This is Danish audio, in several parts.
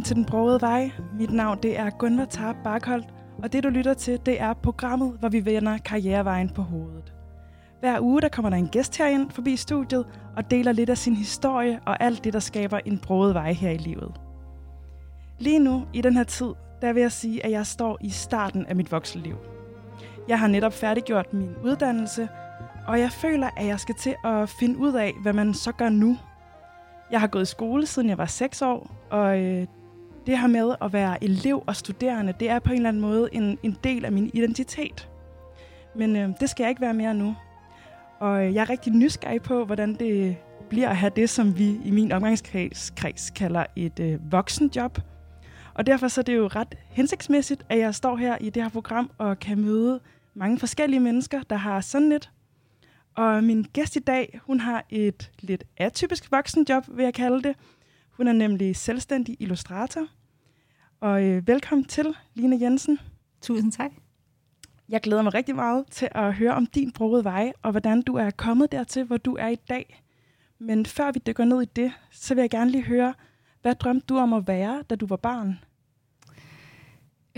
Velkommen til Den Brogede Vej. Mit navn det er Gunvar Tarp Barkholdt, og det du lytter til, det er programmet, hvor vi vender karrierevejen på hovedet. Hver uge der kommer der en gæst herind forbi studiet og deler lidt af sin historie og alt det, der skaber en broget vej her i livet. Lige nu, i den her tid, der vil jeg sige, at jeg står i starten af mit voksenliv. Jeg har netop færdiggjort min uddannelse, og jeg føler, at jeg skal til at finde ud af, hvad man så gør nu – jeg har gået i skole, siden jeg var 6 år, og øh, det her med at være elev og studerende, det er på en eller anden måde en, en del af min identitet. Men øh, det skal jeg ikke være mere nu. Og øh, jeg er rigtig nysgerrig på, hvordan det bliver at have det, som vi i min omgangskreds kreds kalder et øh, voksenjob. Og derfor så er det jo ret hensigtsmæssigt, at jeg står her i det her program og kan møde mange forskellige mennesker, der har sådan lidt og min gæst i dag, hun har et lidt atypisk voksenjob, vil jeg kalde det. Hun er nemlig selvstændig illustrator. Og øh, velkommen til, Line Jensen. Tusind tak. Jeg glæder mig rigtig meget til at høre om din brugede vej, og hvordan du er kommet dertil, hvor du er i dag. Men før vi dykker ned i det, så vil jeg gerne lige høre, hvad drømte du om at være, da du var barn?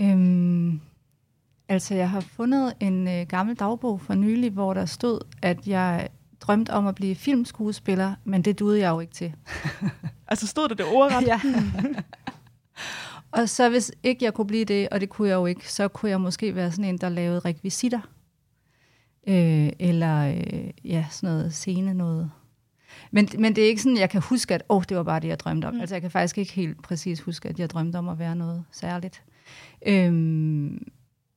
Øhm, Altså, jeg har fundet en øh, gammel dagbog for nylig, hvor der stod, at jeg drømte om at blive filmskuespiller, men det duede jeg jo ikke til. altså stod det det ordret? ja. og så hvis ikke jeg kunne blive det, og det kunne jeg jo ikke, så kunne jeg måske være sådan en, der lavede rekvisitter. Øh, eller øh, ja, sådan noget scene noget. Men, men det er ikke sådan, jeg kan huske, at oh, det var bare det, jeg drømte om. Mm. Altså jeg kan faktisk ikke helt præcis huske, at jeg drømte om at være noget særligt. Øhm,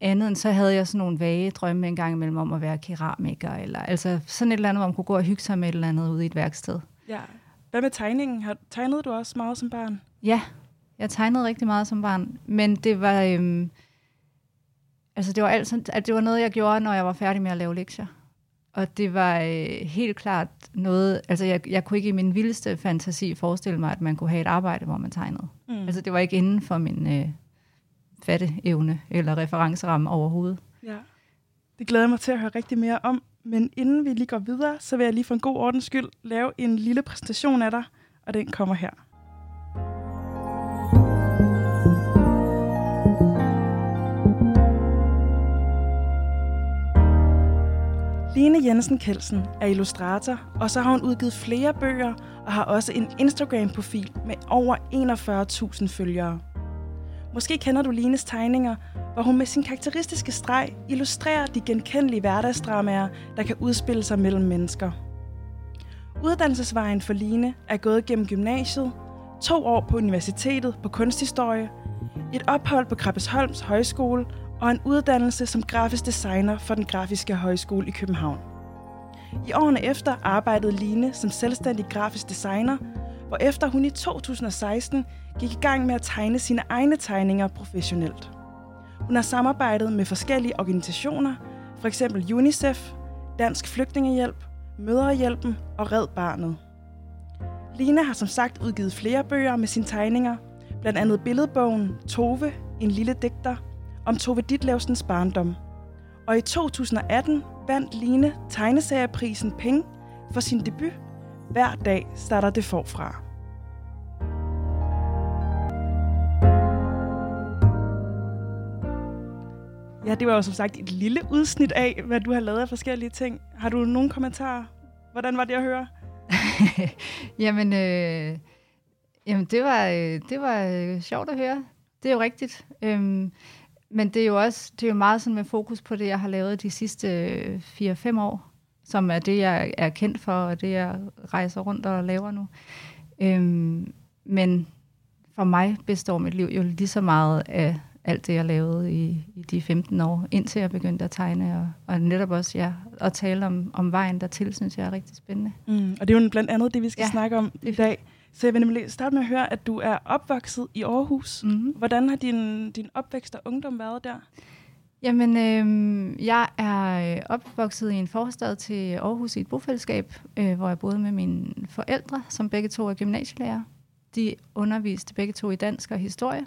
andet end så havde jeg sådan nogle vage drømme en gang imellem om at være keramiker, eller altså sådan et eller andet, hvor man kunne gå og hygge sig med et eller andet ude i et værksted. Ja. Hvad med tegningen? Har, tegnede du også meget som barn? Ja, jeg tegnede rigtig meget som barn, men det var, øhm, altså det var, altid, at det var noget, jeg gjorde, når jeg var færdig med at lave lektier. Og det var øh, helt klart noget, altså jeg, jeg kunne ikke i min vildeste fantasi forestille mig, at man kunne have et arbejde, hvor man tegnede. Mm. Altså det var ikke inden for min, øh, fatteevne eller referenceramme overhovedet. Ja, det glæder jeg mig til at høre rigtig mere om. Men inden vi lige går videre, så vil jeg lige for en god ordens skyld lave en lille præsentation af dig, og den kommer her. Lene Jensen Kelsen er illustrator, og så har hun udgivet flere bøger og har også en Instagram-profil med over 41.000 følgere. Måske kender du Lines tegninger, hvor hun med sin karakteristiske streg illustrerer de genkendelige hverdagsdramaer, der kan udspille sig mellem mennesker. Uddannelsesvejen for Line er gået gennem gymnasiet, to år på universitetet på kunsthistorie, et ophold på Krabbesholms Højskole og en uddannelse som grafisk designer for den Grafiske Højskole i København. I årene efter arbejdede Line som selvstændig grafisk designer, hvor efter hun i 2016 gik i gang med at tegne sine egne tegninger professionelt. Hun har samarbejdet med forskellige organisationer, for eksempel UNICEF, Dansk Flygtningehjælp, Møderhjælpen og Red Barnet. Lina har som sagt udgivet flere bøger med sine tegninger, blandt andet billedbogen Tove, en lille digter, om Tove Ditlevsens barndom. Og i 2018 vandt Line tegneserieprisen Penge for sin debut hver dag starter det forfra. Ja, det var jo som sagt et lille udsnit af, hvad du har lavet af forskellige ting. Har du nogle kommentarer? Hvordan var det at høre? jamen, øh, jamen, det var, øh, det var øh, sjovt at høre. Det er jo rigtigt. Øhm, men det er jo også det er jo meget sådan med fokus på det, jeg har lavet de sidste øh, 4-5 år, som er det, jeg er kendt for, og det, jeg rejser rundt og laver nu. Øhm, men for mig består mit liv jo lige så meget af alt det, jeg lavede i, i de 15 år, indtil jeg begyndte at tegne, og, og netop også ja, at tale om, om vejen dertil, synes jeg er rigtig spændende. Mm, og det er jo blandt andet det, vi skal ja, snakke om i dag. Så jeg vil nemlig starte med at høre, at du er opvokset i Aarhus. Mm-hmm. Hvordan har din, din opvækst og ungdom været der? Jamen, øh, jeg er øh, opvokset i en forstad til Aarhus i et bofællesskab, øh, hvor jeg boede med mine forældre, som begge to er gymnasielærer. De underviste begge to i dansk og historie.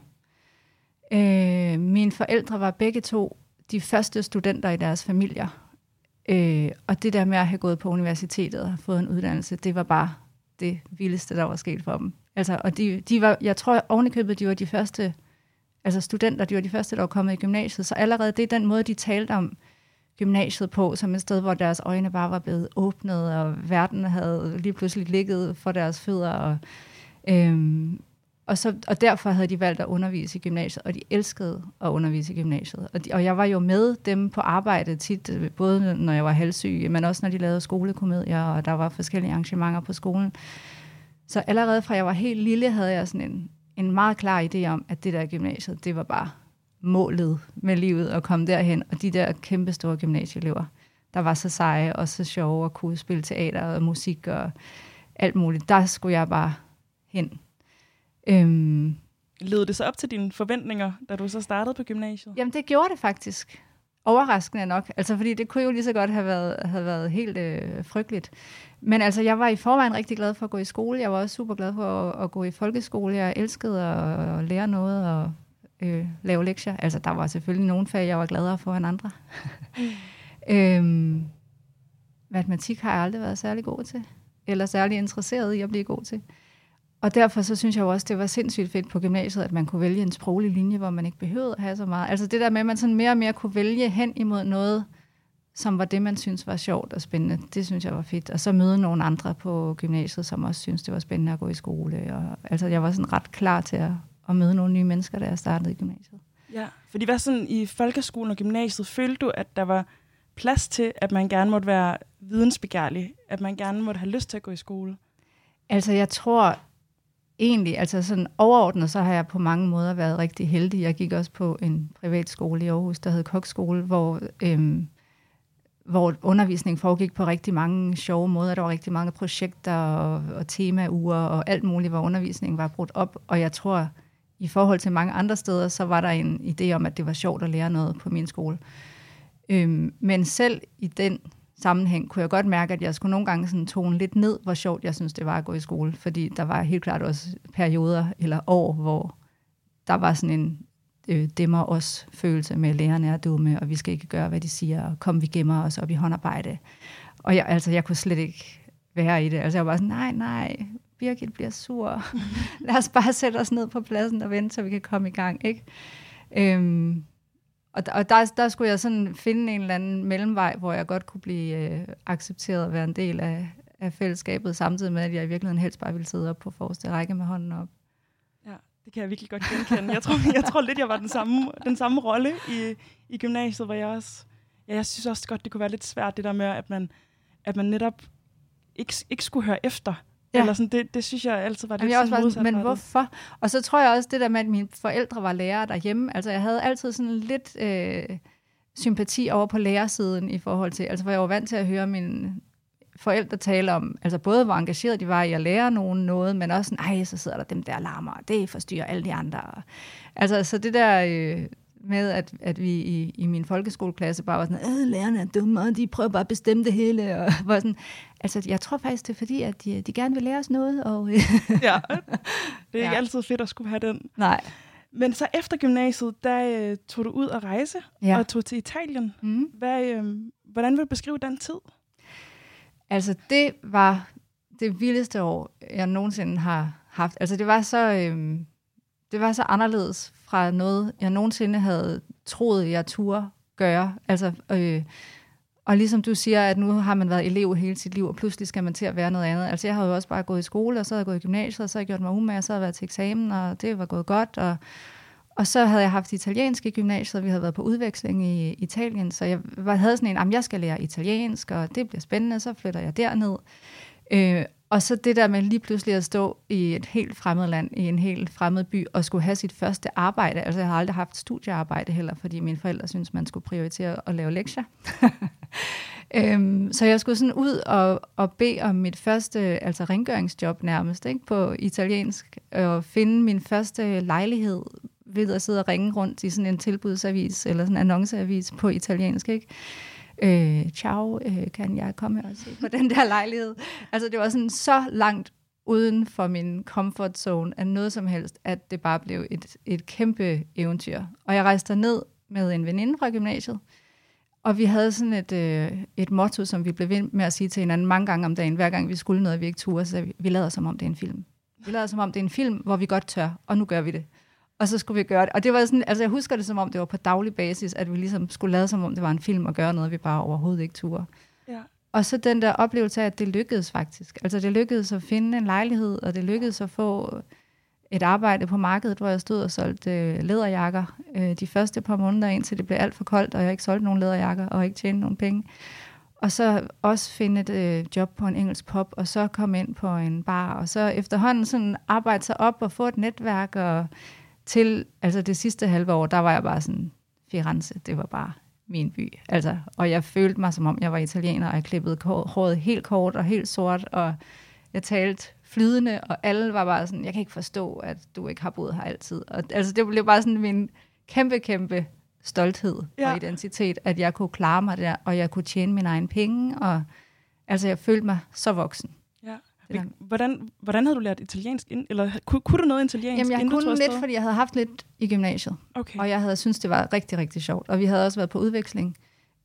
Øh, mine forældre var begge to de første studenter i deres familier. Øh, og det der med at have gået på universitetet og have fået en uddannelse, det var bare det vildeste, der var sket for dem. Altså, og de, de var, jeg tror ovenikøbet, de var de første altså studenter, de var de første, der var kommet i gymnasiet, så allerede det er den måde, de talte om gymnasiet på, som et sted, hvor deres øjne bare var blevet åbnet, og verden havde lige pludselig ligget for deres fødder, og, øhm, og, så, og derfor havde de valgt at undervise i gymnasiet, og de elskede at undervise i gymnasiet. Og, de, og jeg var jo med dem på arbejde tit, øh, både når jeg var halvsyg, men også når de lavede skolekomedier, og der var forskellige arrangementer på skolen. Så allerede fra jeg var helt lille, havde jeg sådan en, en meget klar idé om, at det der gymnasiet, det var bare målet med livet at komme derhen. Og de der kæmpe store gymnasieelever, der var så seje og så sjove og kunne spille teater og musik og alt muligt, der skulle jeg bare hen. Øhm, Led det så op til dine forventninger, da du så startede på gymnasiet? Jamen, det gjorde det faktisk. Overraskende nok. Altså, fordi det kunne jo lige så godt have været, have været helt øh, frygteligt. Men altså, jeg var i forvejen rigtig glad for at gå i skole. Jeg var også super glad for at, at gå i folkeskole. Jeg elskede at, at lære noget og øh, lave lektier. Altså, der var selvfølgelig nogle fag, jeg var gladere for end andre. øhm, matematik har jeg aldrig været særlig god til. Eller særlig interesseret i at blive god til. Og derfor så synes jeg jo også, det var sindssygt fedt på gymnasiet, at man kunne vælge en sproglig linje, hvor man ikke behøvede at have så meget. Altså det der med, at man sådan mere og mere kunne vælge hen imod noget, som var det, man synes var sjovt og spændende. Det synes jeg var fedt. Og så møde nogle andre på gymnasiet, som også synes, det var spændende at gå i skole. Og, altså jeg var sådan ret klar til at, at møde nogle nye mennesker, da jeg startede i gymnasiet. Ja, fordi hvad sådan i folkeskolen og gymnasiet, følte du, at der var plads til, at man gerne måtte være vidensbegærlig? At man gerne måtte have lyst til at gå i skole? Altså jeg tror, egentlig, altså sådan overordnet, så har jeg på mange måder været rigtig heldig. Jeg gik også på en privat skole i Aarhus, der hed Kokskole, hvor, øhm, hvor undervisning foregik på rigtig mange sjove måder. Der var rigtig mange projekter og, og temauger og alt muligt, hvor undervisningen var brudt op. Og jeg tror, i forhold til mange andre steder, så var der en idé om, at det var sjovt at lære noget på min skole. Øhm, men selv i den sammenhæng, kunne jeg godt mærke, at jeg skulle nogle gange sådan tone lidt ned, hvor sjovt jeg synes, det var at gå i skole. Fordi der var helt klart også perioder eller år, hvor der var sådan en øh, demmer os følelse med, at lærerne er dumme, og vi skal ikke gøre, hvad de siger, og kom, vi gemmer os op i håndarbejde. Og jeg, altså, jeg kunne slet ikke være i det. Altså, jeg var bare sådan, nej, nej, Birgit bliver sur. Lad os bare sætte os ned på pladsen og vente, så vi kan komme i gang. Ikke? Øhm, og, og der, der skulle jeg sådan finde en eller anden mellemvej, hvor jeg godt kunne blive øh, accepteret at være en del af, af fællesskabet, samtidig med, at jeg i virkeligheden helst bare ville sidde op på forreste række med hånden op. Det kan jeg virkelig godt genkende. Jeg tror, jeg tror lidt, jeg var den samme, den samme rolle i, i gymnasiet, hvor jeg også... Ja, jeg synes også godt, det kunne være lidt svært, det der med, at man, at man netop ikke, ikke skulle høre efter. Ja. Eller sådan, det, det synes jeg altid var lidt Jamen, jeg også var, Men hvorfor? Og så tror jeg også det der med, at mine forældre var lærere derhjemme. Altså jeg havde altid sådan lidt øh, sympati over på lærersiden i forhold til, altså for jeg var vant til at høre mine forældre tale om, altså både hvor engageret de var i at lære nogen noget, men også sådan, ej, så sidder der dem der larmer, og det forstyrrer alle de andre. Altså så det der... Øh, med, at, at vi i, i min folkeskoleklasse bare var sådan, lærerne er dumme, og de prøver bare at bestemme det hele. Og var sådan, altså, jeg tror faktisk, det er fordi, at de, de gerne vil lære os noget. Og, ja, det er ikke ja. altid fedt at skulle have den. Nej. Men så efter gymnasiet, der øh, tog du ud og rejse, ja. og tog til Italien. Mm. Hvad, øh, hvordan vil du beskrive den tid? Altså, det var det vildeste år, jeg nogensinde har haft. Altså, det var så... øhm, det var så anderledes fra noget, jeg nogensinde havde troet, jeg turde gøre. Altså, øh, og ligesom du siger, at nu har man været elev hele sit liv, og pludselig skal man til at være noget andet. Altså jeg har jo også bare gået i skole, og så har jeg gået i gymnasiet, og så har jeg gjort mig umage, og så har jeg været til eksamen, og det var gået godt. Og, og så havde jeg haft italiensk i gymnasiet, og vi havde været på udveksling i Italien, så jeg havde sådan en, at jeg skal lære italiensk, og det bliver spændende, så flytter jeg derned. Øh, Og så det der med lige pludselig at stå i et helt fremmed land, i en helt fremmed by, og skulle have sit første arbejde. Altså, jeg har aldrig haft studiearbejde heller, fordi mine forældre synes man skulle prioritere at lave lektier. øhm, så jeg skulle sådan ud og, og bede om mit første altså rengøringsjob nærmest ikke, på italiensk, og finde min første lejlighed ved at sidde og ringe rundt i sådan en tilbudsavis, eller sådan en annonceavis på italiensk, ikke? øh, ciao, øh, kan jeg komme og se på den der lejlighed? Altså det var sådan så langt uden for min comfort zone af noget som helst, at det bare blev et, et kæmpe eventyr. Og jeg rejste ned med en veninde fra gymnasiet, og vi havde sådan et, øh, et motto, som vi blev ved med at sige til hinanden mange gange om dagen. Hver gang vi skulle noget, vi ikke turde, så vi, vi lader som om det er en film. Vi lader som om det er en film, hvor vi godt tør, og nu gør vi det og så skulle vi gøre det. Og det var sådan, altså jeg husker det som om, det var på daglig basis, at vi ligesom skulle lade som om, det var en film og gøre noget, vi bare overhovedet ikke turde. Ja. Og så den der oplevelse af, at det lykkedes faktisk. Altså det lykkedes at finde en lejlighed, og det lykkedes at få et arbejde på markedet, hvor jeg stod og solgte øh, læderjakker øh, de første par måneder, indtil det blev alt for koldt, og jeg ikke solgte nogen læderjakker, og ikke tjente nogen penge. Og så også finde et øh, job på en engelsk pop, og så komme ind på en bar, og så efterhånden sådan arbejde sig op og få et netværk, og til altså det sidste halve år, der var jeg bare sådan, Firenze, det var bare min by. Altså, og jeg følte mig, som om jeg var italiener, og jeg klippede håret helt kort og helt sort, og jeg talte flydende, og alle var bare sådan, jeg kan ikke forstå, at du ikke har boet her altid. Og, altså, det blev bare sådan min kæmpe, kæmpe stolthed ja. og identitet, at jeg kunne klare mig der, og jeg kunne tjene mine egne penge, og altså, jeg følte mig så voksen. Hvordan, hvordan havde du lært italiensk? Ind, eller kunne, kunne du noget italiensk? Jamen, jeg kunne lidt, fordi jeg havde haft lidt i gymnasiet. Okay. Og jeg havde synes det var rigtig, rigtig sjovt. Og vi havde også været på udveksling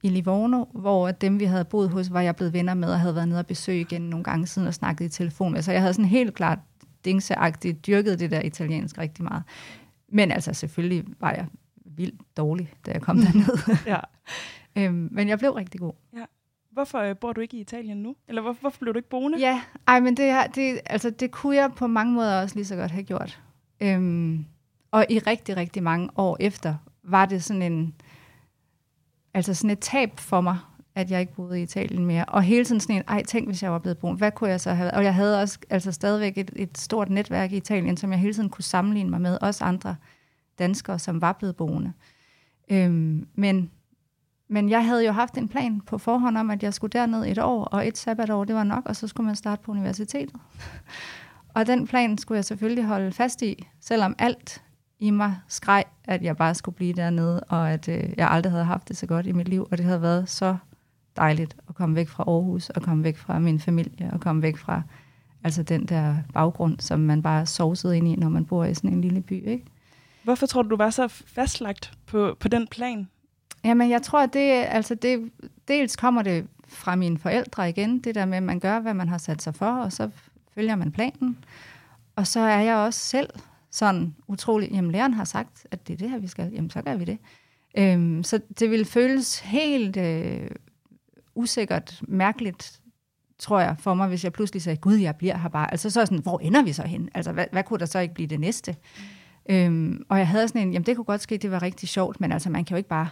i Livorno, hvor dem, vi havde boet hos, var jeg blevet venner med og havde været nede og besøge igen nogle gange siden og snakket i telefon med. Så jeg havde sådan helt klart dingseagtigt dyrket det der italiensk rigtig meget. Men altså, selvfølgelig var jeg vildt dårlig, da jeg kom derned. ja. øhm, men jeg blev rigtig god. Ja. Hvorfor øh, bor du ikke i Italien nu? Eller hvorfor, hvorfor blev du ikke boende? Ja, ej, men det, det, altså, det kunne jeg på mange måder også lige så godt have gjort. Øhm, og i rigtig, rigtig mange år efter, var det sådan en, altså sådan et tab for mig, at jeg ikke boede i Italien mere. Og hele tiden sådan en, ej, tænk hvis jeg var blevet boende, hvad kunne jeg så have Og jeg havde også altså stadigvæk et, et stort netværk i Italien, som jeg hele tiden kunne sammenligne mig med, også andre danskere, som var blevet boende. Øhm, men men jeg havde jo haft en plan på forhånd om, at jeg skulle derned et år, og et sabbatår, det var nok, og så skulle man starte på universitetet. og den plan skulle jeg selvfølgelig holde fast i, selvom alt i mig skreg, at jeg bare skulle blive dernede, og at øh, jeg aldrig havde haft det så godt i mit liv, og det havde været så dejligt at komme væk fra Aarhus, og komme væk fra min familie, og komme væk fra altså den der baggrund, som man bare sovsede ind i, når man bor i sådan en lille by. Ikke? Hvorfor tror du, du var så fastlagt på, på den plan? Jamen, jeg tror, at det, altså det, dels kommer det fra mine forældre igen, det der med, at man gør, hvad man har sat sig for, og så følger man planen. Og så er jeg også selv sådan utrolig, jamen læreren har sagt, at det er det her, vi skal, jamen så gør vi det. Øhm, så det vil føles helt øh, usikkert, mærkeligt, tror jeg, for mig, hvis jeg pludselig sagde, gud, jeg bliver her bare. Altså så er sådan, hvor ender vi så hen? Altså, hvad, hvad kunne der så ikke blive det næste? Mm. Øhm, og jeg havde sådan en, jamen det kunne godt ske, det var rigtig sjovt, men altså man kan jo ikke bare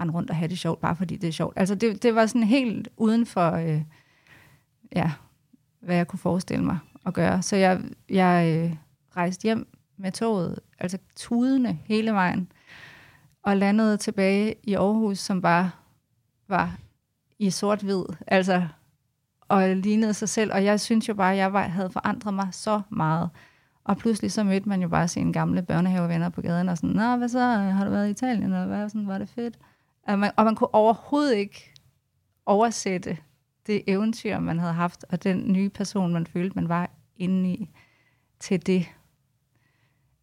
rende rundt og have det sjovt, bare fordi det er sjovt. Altså det, det var sådan helt uden for, øh, ja, hvad jeg kunne forestille mig at gøre. Så jeg, jeg øh, rejste hjem med toget, altså tudende hele vejen, og landede tilbage i Aarhus, som bare var i sort-hvid, altså, og lignede sig selv. Og jeg synes jo bare, at jeg var, havde forandret mig så meget. Og pludselig så mødte man jo bare sine gamle børnehavevenner på gaden, og sådan, Nå, hvad så, har du været i Italien, eller hvad, sådan, var det fedt? Og man, og man kunne overhovedet ikke oversætte det eventyr, man havde haft, og den nye person, man følte, man var inde i, til det.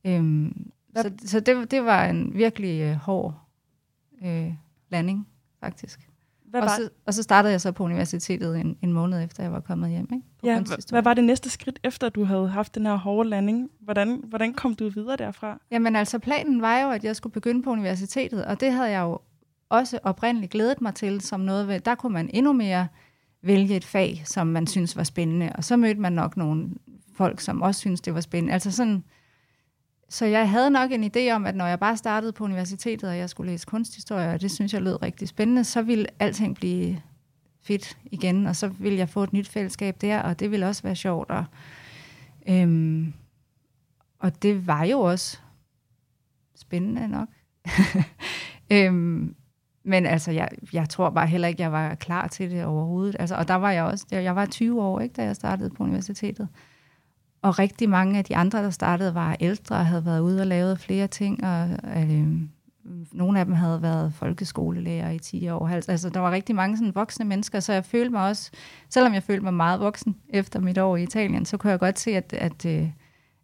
Øhm, så så det, det var en virkelig øh, hård øh, landing, faktisk. Hvad var... og, så, og så startede jeg så på universitetet en, en måned efter, jeg var kommet hjem. Ikke? ja, hvad var det næste skridt, efter du havde haft den her hårde landing? Hvordan, hvordan kom du videre derfra? Jamen altså, planen var jo, at jeg skulle begynde på universitetet, og det havde jeg jo også oprindeligt glædet mig til, som noget der kunne man endnu mere vælge et fag, som man synes var spændende, og så mødte man nok nogle folk, som også synes det var spændende. Altså sådan, så jeg havde nok en idé om, at når jeg bare startede på universitetet, og jeg skulle læse kunsthistorie, og det synes jeg lød rigtig spændende, så ville alting blive fedt igen, og så ville jeg få et nyt fællesskab der, og det ville også være sjovt. Og, øhm, og det var jo også spændende nok. øhm, men altså, jeg, jeg tror bare heller ikke, jeg var klar til det overhovedet. Altså, og der var jeg også, jeg var 20 år, ikke, da jeg startede på universitetet. Og rigtig mange af de andre, der startede, var ældre og havde været ude og lavet flere ting, og øh, nogle af dem havde været folkeskolelærer i 10 år. Altså, der var rigtig mange sådan voksne mennesker, så jeg følte mig også, selvom jeg følte mig meget voksen efter mit år i Italien, så kunne jeg godt se, at, at, øh,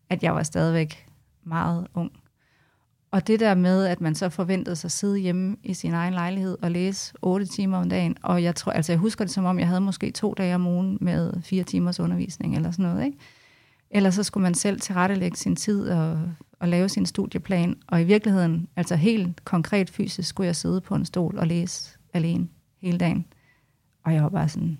at jeg var stadigvæk meget ung. Og det der med, at man så forventede sig at sidde hjemme i sin egen lejlighed og læse otte timer om dagen, og jeg tror, altså jeg husker det som om, jeg havde måske to dage om ugen med fire timers undervisning eller sådan noget, ikke? Eller så skulle man selv tilrettelægge sin tid og, og lave sin studieplan, og i virkeligheden, altså helt konkret fysisk, skulle jeg sidde på en stol og læse alene hele dagen. Og jeg var bare sådan,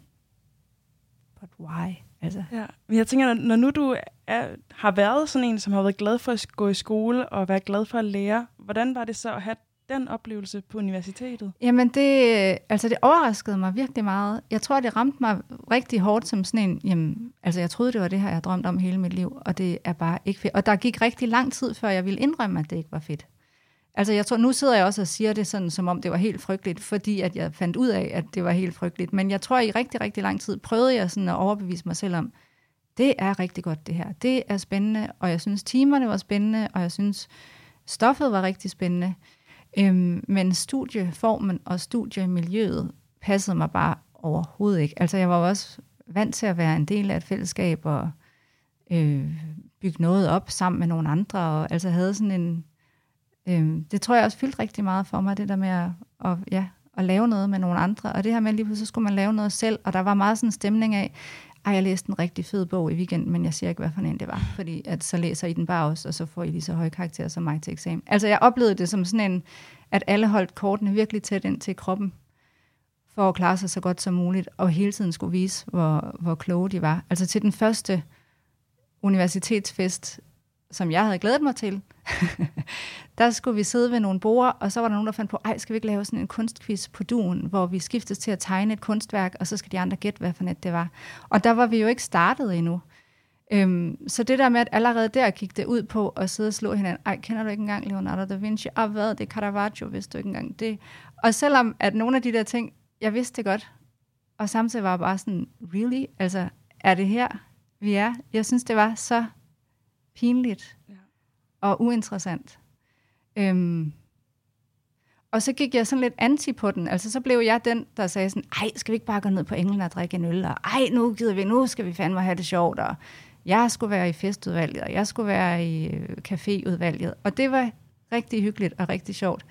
but why? Altså. Ja, men jeg tænker, når nu du er, har været sådan en, som har været glad for at gå i skole og være glad for at lære, hvordan var det så at have den oplevelse på universitetet? Jamen, det, øh, altså det overraskede mig virkelig meget. Jeg tror, det ramte mig rigtig hårdt som sådan en, jamen, altså jeg troede, det var det her, jeg drømte om hele mit liv, og det er bare ikke fedt. Og der gik rigtig lang tid, før jeg ville indrømme, at det ikke var fedt. Altså jeg tror, nu sidder jeg også og siger det sådan, som om det var helt frygteligt, fordi at jeg fandt ud af, at det var helt frygteligt. Men jeg tror, i rigtig, rigtig lang tid prøvede jeg sådan at overbevise mig selv om, det er rigtig godt det her. Det er spændende, og jeg synes timerne var spændende, og jeg synes stoffet var rigtig spændende. Øhm, men studieformen og studiemiljøet passede mig bare overhovedet ikke. Altså jeg var også vant til at være en del af et fællesskab og øh, bygge noget op sammen med nogle andre, og altså havde sådan en Øh, det tror jeg også fyldte rigtig meget for mig, det der med at, og, ja, at lave noget med nogle andre. Og det her med, lige pludselig så skulle man lave noget selv, og der var meget sådan en stemning af, ej, jeg læste en rigtig fed bog i weekenden, men jeg siger ikke, hvad for en det var, fordi at så læser I den bare også, og så får I lige så høje karakterer som mig til eksamen. Altså jeg oplevede det som sådan en, at alle holdt kortene virkelig tæt ind til kroppen, for at klare sig så godt som muligt, og hele tiden skulle vise, hvor, hvor kloge de var. Altså til den første universitetsfest, som jeg havde glædet mig til, der skulle vi sidde ved nogle borde, og så var der nogen, der fandt på, ej, skal vi ikke lave sådan en kunstquiz på duen, hvor vi skiftes til at tegne et kunstværk, og så skal de andre gætte, hvad for net det var. Og der var vi jo ikke startet endnu. Øhm, så det der med, at allerede der gik det ud på at sidde og slå hinanden. Ej, kender du ikke engang Leonardo da Vinci? Og hvad? Det er Caravaggio, hvis du ikke engang det. Og selvom at nogle af de der ting, jeg vidste det godt, og samtidig var jeg bare sådan, really? Altså, er det her, vi er? Jeg synes, det var så pinligt ja. og uinteressant. Øhm, og så gik jeg sådan lidt anti på den. Altså, så blev jeg den, der sagde sådan, ej, skal vi ikke bare gå ned på England og drikke en øl? Og ej, nu gider vi, nu skal vi fandme have det sjovt. Og jeg skulle være i festudvalget, og jeg skulle være i øh, caféudvalget. Og det var rigtig hyggeligt og rigtig sjovt.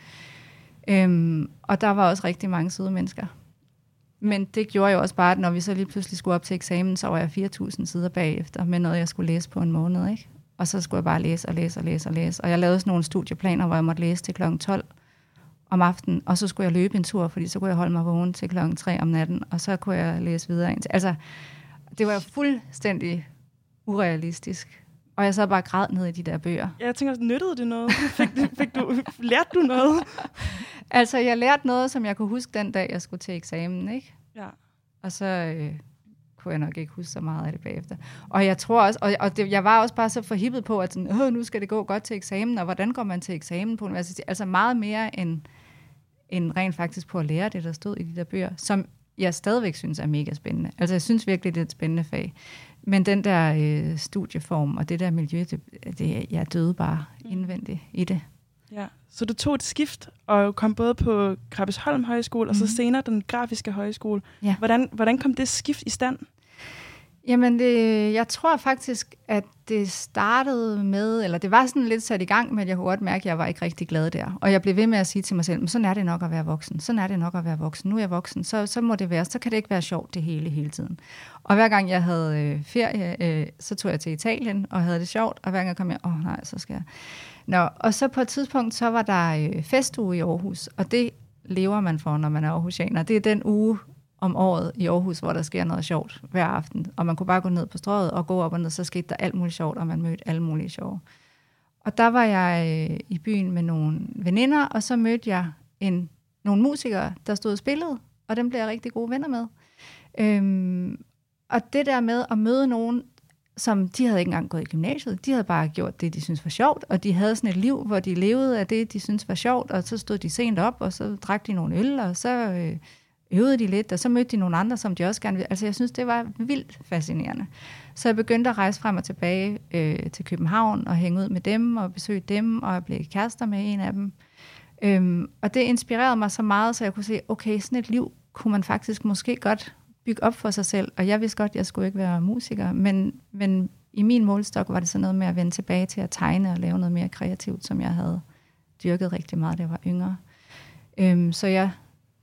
Øhm, og der var også rigtig mange søde mennesker. Men det gjorde jo også bare, at når vi så lige pludselig skulle op til eksamen, så var jeg 4.000 sider bagefter med noget, jeg skulle læse på en måned. Ikke? Og så skulle jeg bare læse og læse og læse og læse. Og jeg lavede sådan nogle studieplaner, hvor jeg måtte læse til klokken 12 om aftenen, og så skulle jeg løbe en tur, fordi så kunne jeg holde mig vågen til klokken 3 om natten, og så kunne jeg læse videre. Indtil. Altså, det var fuldstændig urealistisk. Og jeg sad bare græd ned i de der bøger. Jeg tænker, nyttede det noget? Fik, fik du, lærte du noget? altså, jeg lærte noget, som jeg kunne huske den dag, jeg skulle til eksamen, ikke? Ja. Og så, øh, kunne jeg nok ikke huske så meget af det bagefter. Og jeg tror også, og, og det, jeg var også bare så forhippet på, at sådan, Åh, nu skal det gå godt til eksamen, og hvordan går man til eksamen på universitetet? Altså meget mere end, end rent faktisk på at lære det, der stod i de der bøger, som jeg stadigvæk synes er mega spændende. Altså jeg synes virkelig, det er et spændende fag. Men den der øh, studieform og det der miljø, det, det, jeg døde bare mm. indvendigt i det. Ja, så du tog et skift og kom både på Krabbesholm Højskole mm. og så mhm. senere den grafiske højskole. Ja. Hvordan, hvordan kom det skift i stand? Jamen, det, jeg tror faktisk, at det startede med, eller det var sådan lidt sat i gang med, at jeg godt mærke, at jeg var ikke rigtig glad der. Og jeg blev ved med at sige til mig selv, men sådan er det nok at være voksen. Sådan er det nok at være voksen. Nu er jeg voksen, så, så må det være, så kan det ikke være sjovt det hele hele tiden. Og hver gang jeg havde øh, ferie, øh, så tog jeg til Italien og havde det sjovt, og hver gang jeg kom jeg, åh oh, nej, så skal jeg. Nå, og så på et tidspunkt, så var der øh, festuge i Aarhus, og det lever man for, når man er aarhusianer. Det er den uge, om året i Aarhus, hvor der sker noget sjovt hver aften. Og man kunne bare gå ned på strøget og gå op og ned, så skete der alt muligt sjovt, og man mødte alle mulige sjove. Og der var jeg øh, i byen med nogle veninder, og så mødte jeg en, nogle musikere, der stod og spillede, og dem blev jeg rigtig gode venner med. Øhm, og det der med at møde nogen, som de havde ikke engang gået i gymnasiet, de havde bare gjort det, de syntes var sjovt, og de havde sådan et liv, hvor de levede af det, de syntes var sjovt, og så stod de sent op, og så drak de nogle øl, og så øh, øvede de lidt, og så mødte de nogle andre, som de også gerne ville. Altså jeg synes, det var vildt fascinerende. Så jeg begyndte at rejse frem og tilbage øh, til København, og hænge ud med dem, og besøge dem, og jeg blev kærester med en af dem. Øhm, og det inspirerede mig så meget, så jeg kunne se, okay, sådan et liv kunne man faktisk måske godt bygge op for sig selv. Og jeg vidste godt, at jeg skulle ikke være musiker, men, men i min målstok var det sådan noget med at vende tilbage til at tegne og lave noget mere kreativt, som jeg havde dyrket rigtig meget, da jeg var yngre. Øhm, så jeg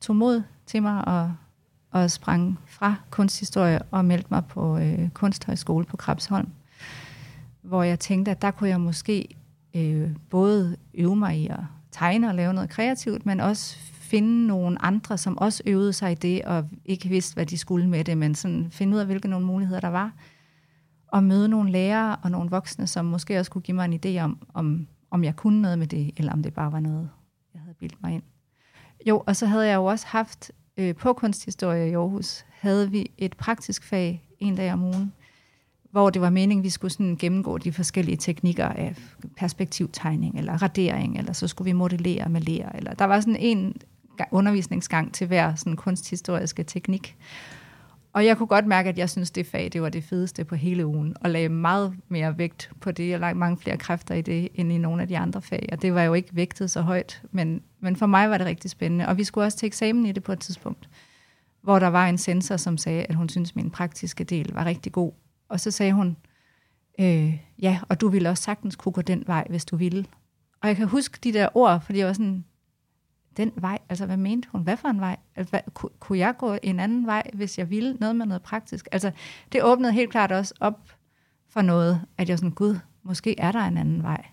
tog mod til mig og, og sprang fra kunsthistorie og meldte mig på øh, kunsthøjskole på Krabsholm, hvor jeg tænkte, at der kunne jeg måske øh, både øve mig i at tegne og lave noget kreativt, men også finde nogle andre, som også øvede sig i det, og ikke vidste, hvad de skulle med det, men sådan finde ud af, hvilke nogle muligheder der var, og møde nogle lærere og nogle voksne, som måske også kunne give mig en idé om, om, om jeg kunne noget med det, eller om det bare var noget, jeg havde bildt mig ind. Jo, og så havde jeg jo også haft, øh, på kunsthistorie i Aarhus, havde vi et praktisk fag en dag om ugen, hvor det var meningen, at vi skulle sådan gennemgå de forskellige teknikker af perspektivtegning eller radering, eller så skulle vi modellere med ler. Eller der var sådan en undervisningsgang til hver sådan kunsthistoriske teknik. Og jeg kunne godt mærke, at jeg synes, det fag det var det fedeste på hele ugen, og lagde meget mere vægt på det, og lagde mange flere kræfter i det, end i nogle af de andre fag. Og det var jo ikke vægtet så højt, men, men for mig var det rigtig spændende. Og vi skulle også til eksamen i det på et tidspunkt, hvor der var en sensor, som sagde, at hun synes, at min praktiske del var rigtig god. Og så sagde hun, øh, ja, og du ville også sagtens kunne gå den vej, hvis du ville. Og jeg kan huske de der ord, fordi jeg var sådan, den vej, altså hvad mente hun? Hvad for en vej? Altså, hvad, kunne, kunne jeg gå en anden vej, hvis jeg ville noget med noget praktisk? Altså, det åbnede helt klart også op for noget, at jeg sådan, gud, måske er der en anden vej.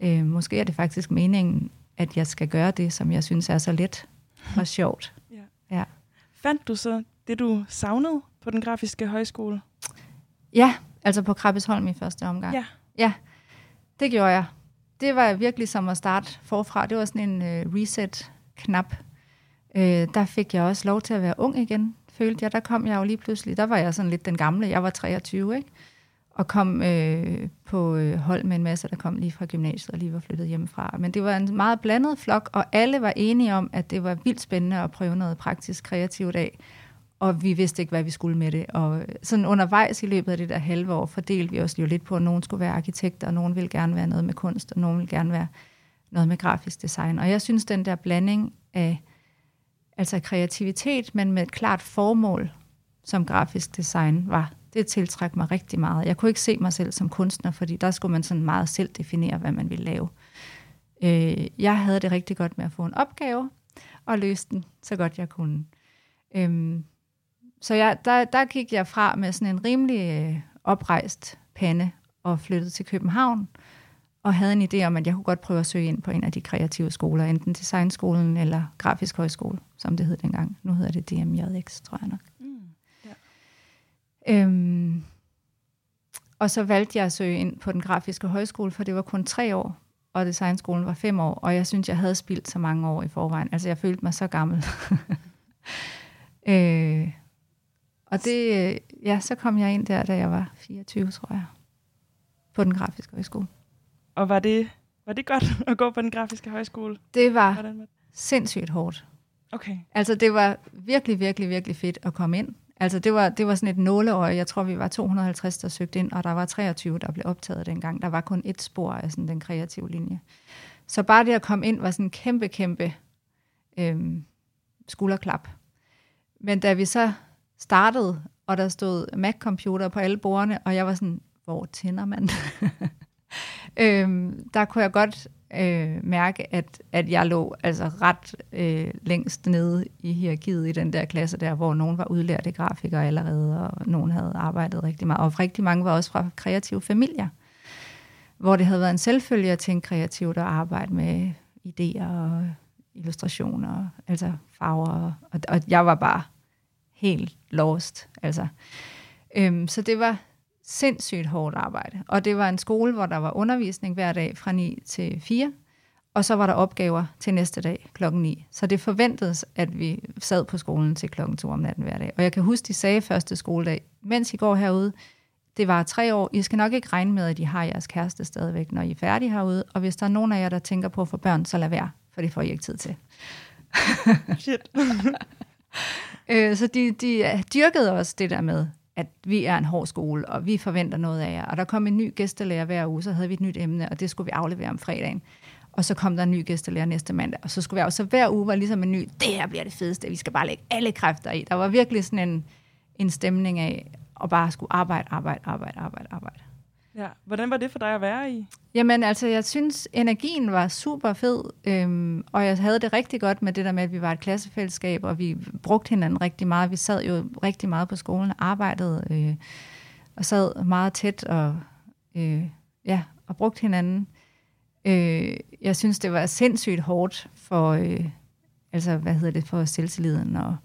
Øh, måske er det faktisk meningen, at jeg skal gøre det, som jeg synes er så let og sjovt. Ja. ja. Fandt du så det, du savnede på den grafiske højskole? Ja, altså på Krabbesholm i første omgang. Ja. Ja, det gjorde jeg det var virkelig som at starte forfra. Det var sådan en øh, reset-knap. Øh, der fik jeg også lov til at være ung igen, følte jeg. Der kom jeg jo lige pludselig, der var jeg sådan lidt den gamle. Jeg var 23, ikke? Og kom øh, på øh, hold med en masse, der kom lige fra gymnasiet og lige var flyttet hjemmefra. Men det var en meget blandet flok, og alle var enige om, at det var vildt spændende at prøve noget praktisk kreativt af og vi vidste ikke, hvad vi skulle med det. Og sådan undervejs i løbet af det der halve år, fordelte vi os jo lidt på, at nogen skulle være arkitekter, og nogen ville gerne være noget med kunst, og nogen ville gerne være noget med grafisk design. Og jeg synes, den der blanding af altså kreativitet, men med et klart formål, som grafisk design var, det tiltrækker mig rigtig meget. Jeg kunne ikke se mig selv som kunstner, fordi der skulle man sådan meget selv definere, hvad man ville lave. Øh, jeg havde det rigtig godt med at få en opgave, og løse den så godt jeg kunne. Øhm, så jeg, der, der gik jeg fra med sådan en rimelig øh, oprejst pande og flyttede til København og havde en idé om, at jeg kunne godt prøve at søge ind på en af de kreative skoler, enten designskolen eller grafisk højskole, som det hed dengang. Nu hedder det DMJX, tror jeg nok. Mm, ja. øhm, og så valgte jeg at søge ind på den grafiske højskole, for det var kun tre år, og designskolen var fem år, og jeg synes, jeg havde spildt så mange år i forvejen. Altså, jeg følte mig så gammel. øh, og det, øh, ja, så kom jeg ind der, da jeg var 24, tror jeg, på den grafiske højskole. Og var det, var det godt at gå på den grafiske højskole? Det var, var det? sindssygt hårdt. Okay. Altså, det var virkelig, virkelig, virkelig fedt at komme ind. Altså, det var, det var sådan et nåleår. Jeg tror, vi var 250, der søgte ind, og der var 23, der blev optaget dengang. Der var kun et spor af sådan den kreative linje. Så bare det at komme ind var sådan en kæmpe, kæmpe øhm, skulderklap. Men da vi så startede, og der stod Mac-computer på alle bordene, og jeg var sådan, hvor tænder man? øhm, der kunne jeg godt øh, mærke, at, at jeg lå altså ret øh, længst nede i hierarkiet i den der klasse der, hvor nogen var udlærte grafikere allerede, og nogen havde arbejdet rigtig meget. Og rigtig mange var også fra kreative familier, hvor det havde været en selvfølge at tænke kreativt og arbejde med idéer og illustrationer, altså farver. Og, og jeg var bare helt lost. Altså. Øhm, så det var sindssygt hårdt arbejde. Og det var en skole, hvor der var undervisning hver dag fra 9 til 4. og så var der opgaver til næste dag klokken 9. Så det forventedes, at vi sad på skolen til klokken 2 om natten hver dag. Og jeg kan huske, de sagde første skoledag, mens I går herude, det var tre år. I skal nok ikke regne med, at I har jeres kæreste stadigvæk, når I er færdige herude. Og hvis der er nogen af jer, der tænker på at få børn, så lad være, for det får I ikke tid til. Shit. øh, så de, de dyrkede også det der med, at vi er en hård skole, og vi forventer noget af jer. Og der kom en ny gæstelærer hver uge, så havde vi et nyt emne, og det skulle vi aflevere om fredagen. Og så kom der en ny gæstelærer næste mandag, og så skulle vi også hver uge var ligesom en ny, det her bliver det fedeste, vi skal bare lægge alle kræfter i. Der var virkelig sådan en, en stemning af at bare skulle arbejde, arbejde, arbejde, arbejde, arbejde. Ja. Hvordan var det for dig at være i? Jamen altså, jeg synes, energien var super fed, øhm, og jeg havde det rigtig godt med det der med, at vi var et klassefællesskab, og vi brugte hinanden rigtig meget. Vi sad jo rigtig meget på skolen, arbejdede øh, og sad meget tæt og, øh, ja, og brugte hinanden. Øh, jeg synes, det var sindssygt hårdt for, øh, altså, hvad hedder det, for selvtilliden. Og,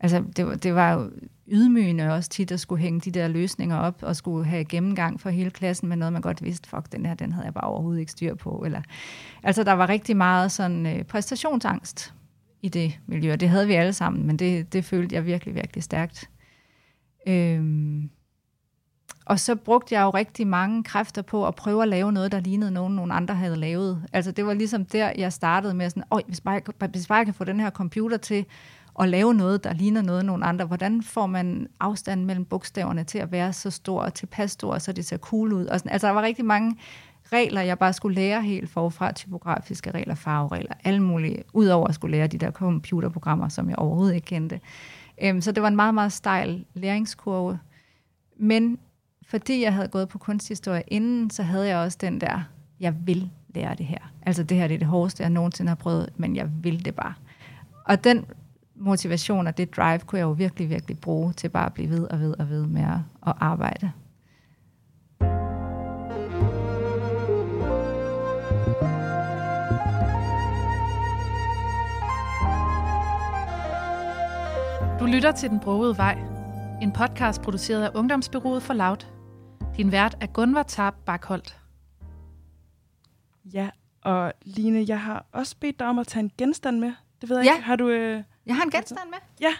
altså, det, var, det var jo ydmygende også tit at skulle hænge de der løsninger op og skulle have gennemgang for hele klassen med noget, man godt vidste, fuck, den her, den havde jeg bare overhovedet ikke styr på. Eller, altså, der var rigtig meget sådan øh, præstationsangst i det miljø, det havde vi alle sammen, men det, det følte jeg virkelig, virkelig stærkt. Øhm, og så brugte jeg jo rigtig mange kræfter på at prøve at lave noget, der lignede nogen, nogen andre havde lavet. Altså det var ligesom der, jeg startede med sådan, Oj, hvis, bare, hvis bare jeg kan få den her computer til at lave noget, der ligner noget nogen andre, hvordan får man afstanden mellem bogstaverne til at være så stor og tilpas stor, så det ser cool ud? Og sådan, altså der var rigtig mange regler, jeg bare skulle lære helt forfra, typografiske regler, farveregler, alle mulige, udover at skulle lære de der computerprogrammer, som jeg overhovedet ikke kendte. Øhm, så det var en meget, meget stejl læringskurve. Men fordi jeg havde gået på kunsthistorie inden, så havde jeg også den der, jeg vil lære det her. Altså det her det er det hårdeste, jeg nogensinde har prøvet, men jeg vil det bare. Og den motivation og det drive kunne jeg jo virkelig, virkelig bruge til bare at blive ved og ved og ved med at, at arbejde. Du lytter til Den Brogede Vej, en podcast produceret af Ungdomsbyrået for Loud. Din vært er Gunvar Tarp Bakholdt. Ja, og Line, jeg har også bedt dig om at tage en genstand med. Det ved jeg Ja. ikke. Har du... Øh... Jeg har en genstand med. Ja,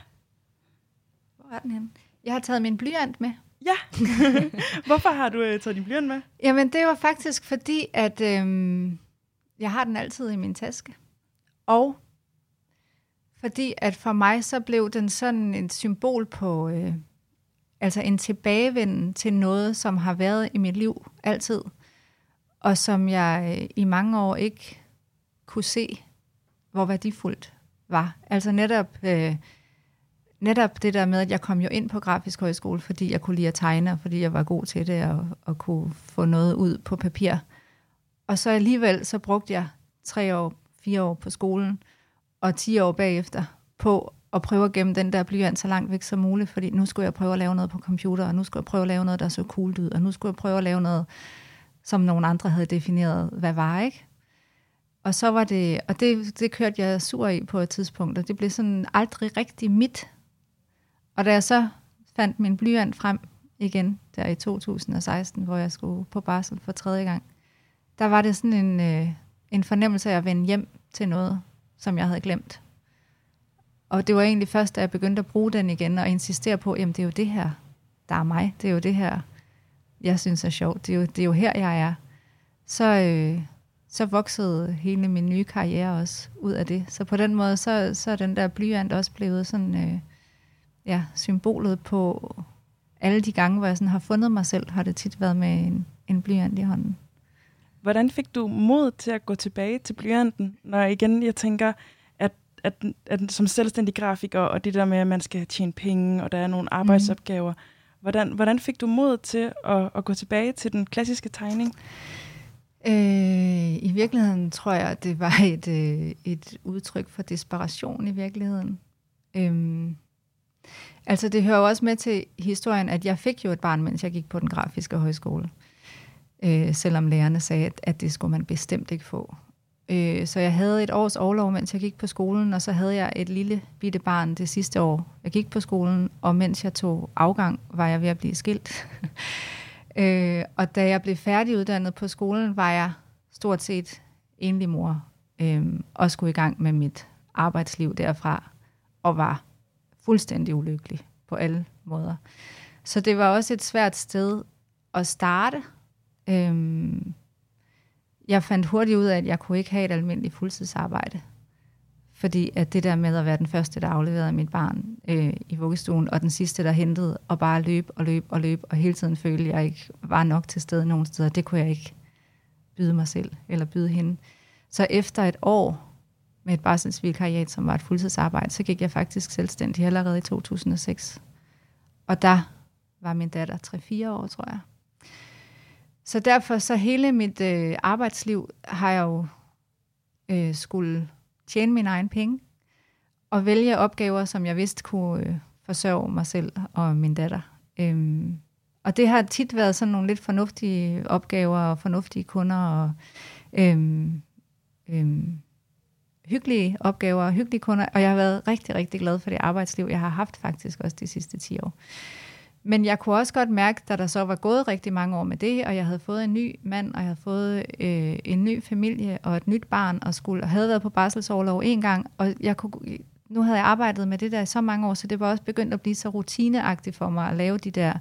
Hvor er den henne? Jeg har taget min blyant med. ja. Hvorfor har du øh, taget din blyant med? Jamen, det var faktisk fordi, at øhm, jeg har den altid i min taske. Og fordi, at for mig så blev den sådan et symbol på, øh, altså en tilbagevenden til noget, som har været i mit liv altid, og som jeg øh, i mange år ikke kunne se, hvor værdifuldt var. Altså netop, øh, netop det der med, at jeg kom jo ind på grafisk højskole, fordi jeg kunne lide at tegne, og fordi jeg var god til det, og, og kunne få noget ud på papir. Og så alligevel, så brugte jeg tre år, fire år på skolen, og 10 år bagefter på at prøve at gemme den der blyant så langt væk som muligt, fordi nu skulle jeg prøve at lave noget på computer, og nu skulle jeg prøve at lave noget, der så cool ud, og nu skulle jeg prøve at lave noget, som nogle andre havde defineret, hvad var, ikke? Og så var det, og det, det kørte jeg sur i på et tidspunkt, og det blev sådan aldrig rigtig mit. Og da jeg så fandt min blyant frem igen, der i 2016, hvor jeg skulle på barsel for tredje gang, der var det sådan en, øh, en fornemmelse af at vende hjem til noget, som jeg havde glemt. Og det var egentlig først, da jeg begyndte at bruge den igen, og insistere på, jamen det er jo det her, der er mig. Det er jo det her, jeg synes er sjovt. Det er jo, det er jo her, jeg er. Så, øh, så voksede hele min nye karriere også ud af det. Så på den måde, så, så er den der blyant også blevet sådan, øh, ja, symbolet på alle de gange, hvor jeg sådan har fundet mig selv, har det tit været med en, en blyant i hånden. Hvordan fik du mod til at gå tilbage til blyanten, når igen, jeg tænker, at, at, at som selvstændig grafiker, og det der med, at man skal tjene penge, og der er nogle arbejdsopgaver, hvordan, hvordan fik du mod til at, at gå tilbage til den klassiske tegning? Øh, I virkeligheden tror jeg, at det var et, øh, et udtryk for desperation i virkeligheden. Øhm, altså det hører jo også med til historien, at jeg fik jo et barn, mens jeg gik på den grafiske højskole. Øh, selvom lærerne sagde, at, at det skulle man bestemt ikke få. Øh, så jeg havde et års overlov, mens jeg gik på skolen, og så havde jeg et lille bitte barn det sidste år, jeg gik på skolen, og mens jeg tog afgang, var jeg ved at blive skilt. øh, og da jeg blev færdiguddannet på skolen, var jeg stort set enlig mor. øh, og skulle i gang med mit arbejdsliv derfra, og var fuldstændig ulykkelig på alle måder. Så det var også et svært sted at starte. Øh, jeg fandt hurtigt ud af, at jeg kunne ikke have et almindeligt fuldtidsarbejde. Fordi at det der med at være den første, der afleverede mit barn øh, i vuggestuen, og den sidste, der hentede, og bare løb og løb og løb, og hele tiden følte, at jeg ikke var nok til stede nogen steder, det kunne jeg ikke byde mig selv, eller byde hende. Så efter et år med et barselsvikariat, som var et fuldtidsarbejde, så gik jeg faktisk selvstændig allerede i 2006. Og der var min datter 3-4 år, tror jeg. Så derfor så hele mit øh, arbejdsliv har jeg jo øh, skulle tjene mine egne penge, og vælge opgaver, som jeg vidste kunne øh, forsørge mig selv og min datter. Øhm, og det har tit været sådan nogle lidt fornuftige opgaver og fornuftige kunder og øhm, øhm, hyggelige opgaver og hyggelige kunder. Og jeg har været rigtig, rigtig glad for det arbejdsliv, jeg har haft faktisk også de sidste 10 år. Men jeg kunne også godt mærke, da der så var gået rigtig mange år med det, og jeg havde fået en ny mand, og jeg havde fået øh, en ny familie og et nyt barn, og, skulle, og havde været på barselsårlov en gang, og jeg kunne, nu havde jeg arbejdet med det der i så mange år, så det var også begyndt at blive så rutineagtigt for mig at lave de der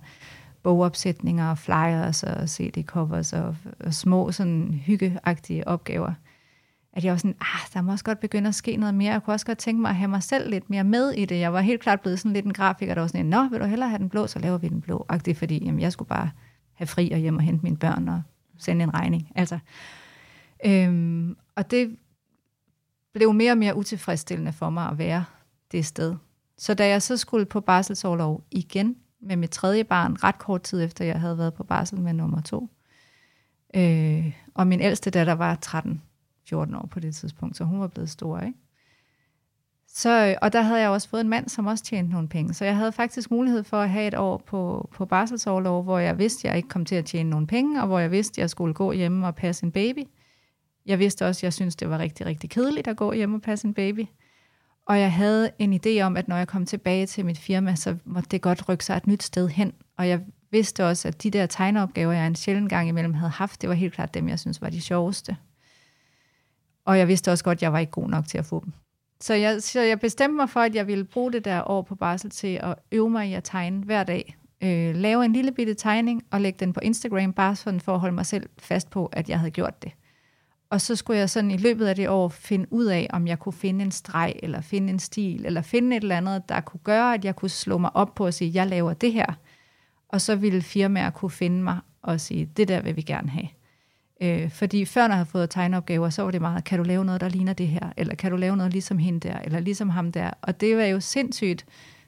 bogopsætninger og flyers og CD-covers og, og små sådan hyggeagtige opgaver at jeg var sådan, ah, der må også godt begynde at ske noget mere. Jeg kunne også godt tænke mig at have mig selv lidt mere med i det. Jeg var helt klart blevet sådan lidt en grafiker, der var sådan, nå, vil du hellere have den blå, så laver vi den blå. Agtigt, fordi jamen, jeg skulle bare have fri og hjem og hente mine børn og sende en regning. Altså, øhm, og det blev mere og mere utilfredsstillende for mig at være det sted. Så da jeg så skulle på barselsårlov igen med mit tredje barn, ret kort tid efter jeg havde været på barsel med nummer to, øh, og min ældste datter var 13 14 år på det tidspunkt, så hun var blevet stor, ikke? Så, og der havde jeg også fået en mand, som også tjente nogle penge. Så jeg havde faktisk mulighed for at have et år på, på barselsårlov, hvor jeg vidste, at jeg ikke kom til at tjene nogle penge, og hvor jeg vidste, at jeg skulle gå hjemme og passe en baby. Jeg vidste også, at jeg synes det var rigtig, rigtig kedeligt at gå hjemme og passe en baby. Og jeg havde en idé om, at når jeg kom tilbage til mit firma, så måtte det godt rykke sig et nyt sted hen. Og jeg vidste også, at de der tegneopgaver, jeg en sjældent gang imellem havde haft, det var helt klart dem, jeg synes var de sjoveste. Og jeg vidste også godt, at jeg var ikke god nok til at få dem. Så jeg, så jeg bestemte mig for, at jeg ville bruge det der år på barsel til at øve mig i at tegne hver dag. Øh, lave en lille bitte tegning og lægge den på Instagram, bare sådan for at holde mig selv fast på, at jeg havde gjort det. Og så skulle jeg sådan i løbet af det år finde ud af, om jeg kunne finde en streg, eller finde en stil, eller finde et eller andet, der kunne gøre, at jeg kunne slå mig op på at sige, jeg laver det her. Og så ville firmaer kunne finde mig og sige, det der vil vi gerne have. Øh, fordi før, når jeg havde fået tegneopgaver, så var det meget, kan du lave noget, der ligner det her? Eller kan du lave noget ligesom hende der? Eller ligesom ham der? Og det var jo sindssygt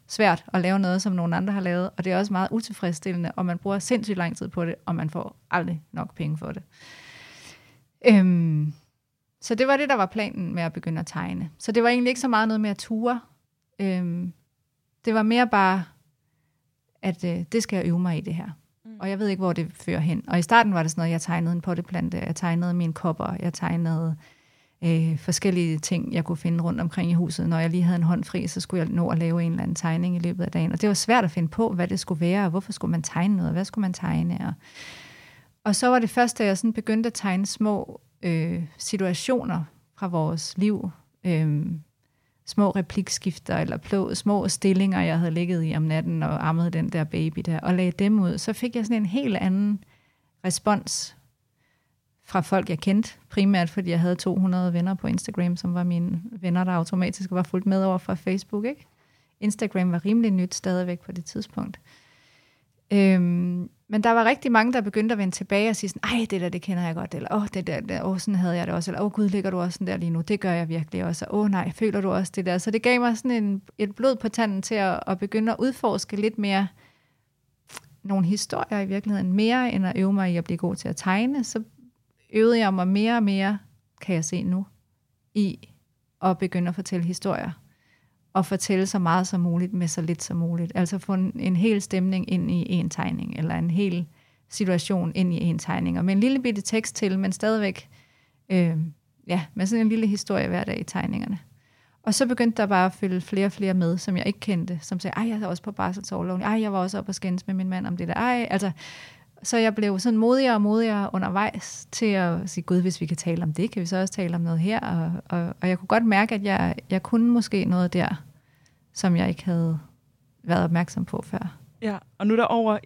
svært at lave noget, som nogen andre har lavet. Og det er også meget utilfredsstillende, og man bruger sindssygt lang tid på det, og man får aldrig nok penge for det. Øhm, så det var det, der var planen med at begynde at tegne. Så det var egentlig ikke så meget noget med at ture. Øhm, det var mere bare, at øh, det skal jeg øve mig i det her og jeg ved ikke, hvor det fører hen. Og i starten var det sådan noget, jeg tegnede en potteplante, jeg tegnede mine kopper, jeg tegnede øh, forskellige ting, jeg kunne finde rundt omkring i huset. Når jeg lige havde en hånd fri, så skulle jeg nå at lave en eller anden tegning i løbet af dagen. Og det var svært at finde på, hvad det skulle være, og hvorfor skulle man tegne noget, og hvad skulle man tegne. Og, og så var det først, da jeg sådan begyndte at tegne små øh, situationer fra vores liv, øh, små replikskifter eller plå, små stillinger, jeg havde ligget i om natten og ammet den der baby der, og lagde dem ud, så fik jeg sådan en helt anden respons fra folk, jeg kendte, primært fordi jeg havde 200 venner på Instagram, som var mine venner, der automatisk var fuldt med over fra Facebook. Ikke? Instagram var rimelig nyt stadigvæk på det tidspunkt. Øhm, men der var rigtig mange, der begyndte at vende tilbage og sige sådan, ej, det der, det kender jeg godt, eller åh, det der, der åh, sådan havde jeg det også, eller åh, gud, ligger du også sådan der lige nu, det gør jeg virkelig også, åh nej, føler du også det der? Så det gav mig sådan en, et blod på tanden til at, at begynde at udforske lidt mere nogle historier i virkeligheden, mere end at øve mig i at blive god til at tegne, så øvede jeg mig mere og mere, kan jeg se nu, i at begynde at fortælle historier at fortælle så meget som muligt med så lidt som muligt. Altså få en, en hel stemning ind i en tegning, eller en hel situation ind i en tegning. Og med en lille bitte tekst til, men stadigvæk øh, ja, med sådan en lille historie hver dag i tegningerne. Og så begyndte der bare at følge flere og flere med, som jeg ikke kendte, som sagde, ej, jeg er også på barselsårloven, ej, jeg var også op og skændes med min mand om det der, ej, altså, så jeg blev sådan modigere og modigere undervejs til at sige, gud, hvis vi kan tale om det, kan vi så også tale om noget her. Og, og, og jeg kunne godt mærke, at jeg, jeg kunne måske noget der, som jeg ikke havde været opmærksom på før. Ja, og nu er der over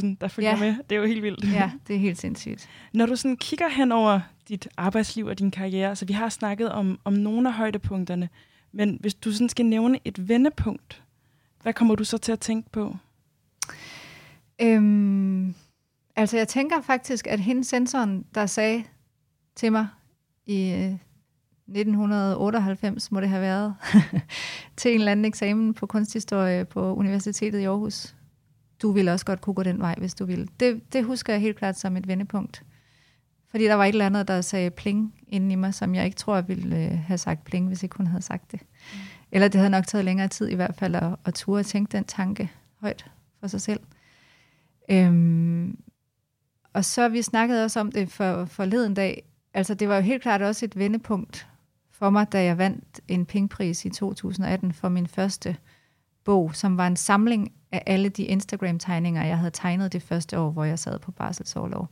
41.000, der følger Ja. med. Det er jo helt vildt. Ja, det er helt sindssygt. Når du sådan kigger hen over dit arbejdsliv og din karriere, så vi har snakket om, om nogle af højdepunkterne, men hvis du sådan skal nævne et vendepunkt, hvad kommer du så til at tænke på? Øhm, altså, jeg tænker faktisk, at hende sensoren, der sagde til mig i øh, 1998, må det have været, til en eller anden eksamen på kunsthistorie på Universitetet i Aarhus. Du ville også godt kunne gå den vej, hvis du ville. Det, det husker jeg helt klart som et vendepunkt. Fordi der var et eller andet, der sagde pling inden i mig, som jeg ikke tror, jeg ville øh, have sagt pling, hvis ikke hun havde sagt det. Mm. Eller det havde nok taget længere tid i hvert fald at, at ture og tænke den tanke højt for sig selv. Øhm, og så vi snakkede også om det for forleden dag. Altså det var jo helt klart også et vendepunkt for mig, da jeg vandt en pingpris i 2018 for min første bog, som var en samling af alle de Instagram-tegninger, jeg havde tegnet det første år, hvor jeg sad på barselsårlov.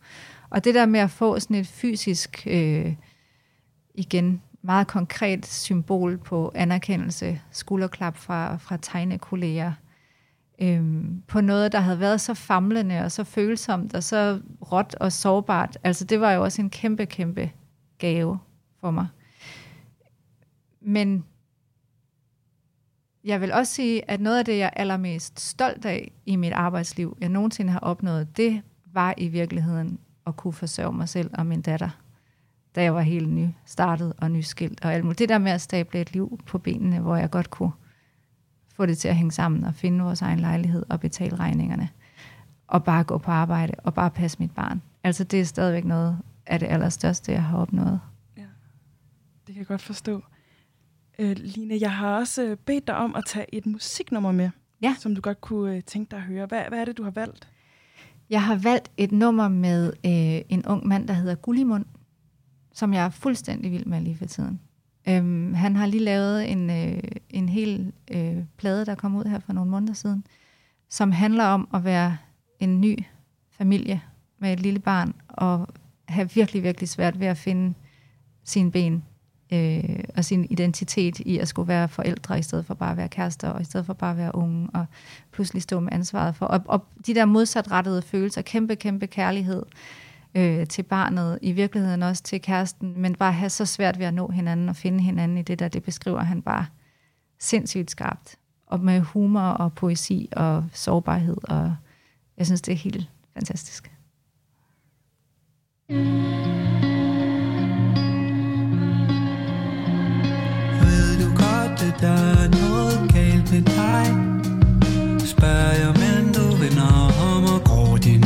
Og det der med at få sådan et fysisk, øh, igen, meget konkret symbol på anerkendelse, skulderklap fra, fra tegnekolleger, øhm, på noget, der havde været så famlende og så følsomt og så råt og sårbart. Altså det var jo også en kæmpe, kæmpe gave for mig. Men jeg vil også sige, at noget af det, jeg er allermest stolt af i mit arbejdsliv, jeg nogensinde har opnået, det var i virkeligheden at kunne forsørge mig selv og min datter, da jeg var helt ny startet og nyskilt og alt muligt. Det der med at stable et liv på benene, hvor jeg godt kunne få det til at hænge sammen og finde vores egen lejlighed og betale regningerne. Og bare gå på arbejde og bare passe mit barn. Altså det er stadigvæk noget af det allerstørste, jeg har opnået. Det kan jeg godt forstå. Øh, Line, jeg har også øh, bedt dig om at tage et musiknummer med, Ja. som du godt kunne øh, tænke dig at høre. Hvad, hvad er det, du har valgt? Jeg har valgt et nummer med øh, en ung mand, der hedder Gullimund, som jeg er fuldstændig vild med lige for tiden. Øhm, han har lige lavet en, øh, en hel øh, plade, der kom ud her for nogle måneder siden, som handler om at være en ny familie med et lille barn, og have virkelig, virkelig svært ved at finde sine ben øh, og sin identitet i at skulle være forældre, i stedet for bare at være kærester, og i stedet for bare at være unge, og pludselig stå med ansvaret for. Og, og de der modsatrettede følelser, kæmpe, kæmpe kærlighed øh, Øh, til barnet, i virkeligheden også til kæresten, men bare have så svært ved at nå hinanden og finde hinanden i det der, det beskriver han bare sindssygt skarpt. Og med humor og poesi og sårbarhed, og jeg synes, det er helt fantastisk. Ved du godt, at der er noget galt med dig? Spørger jeg, men du vender om og går din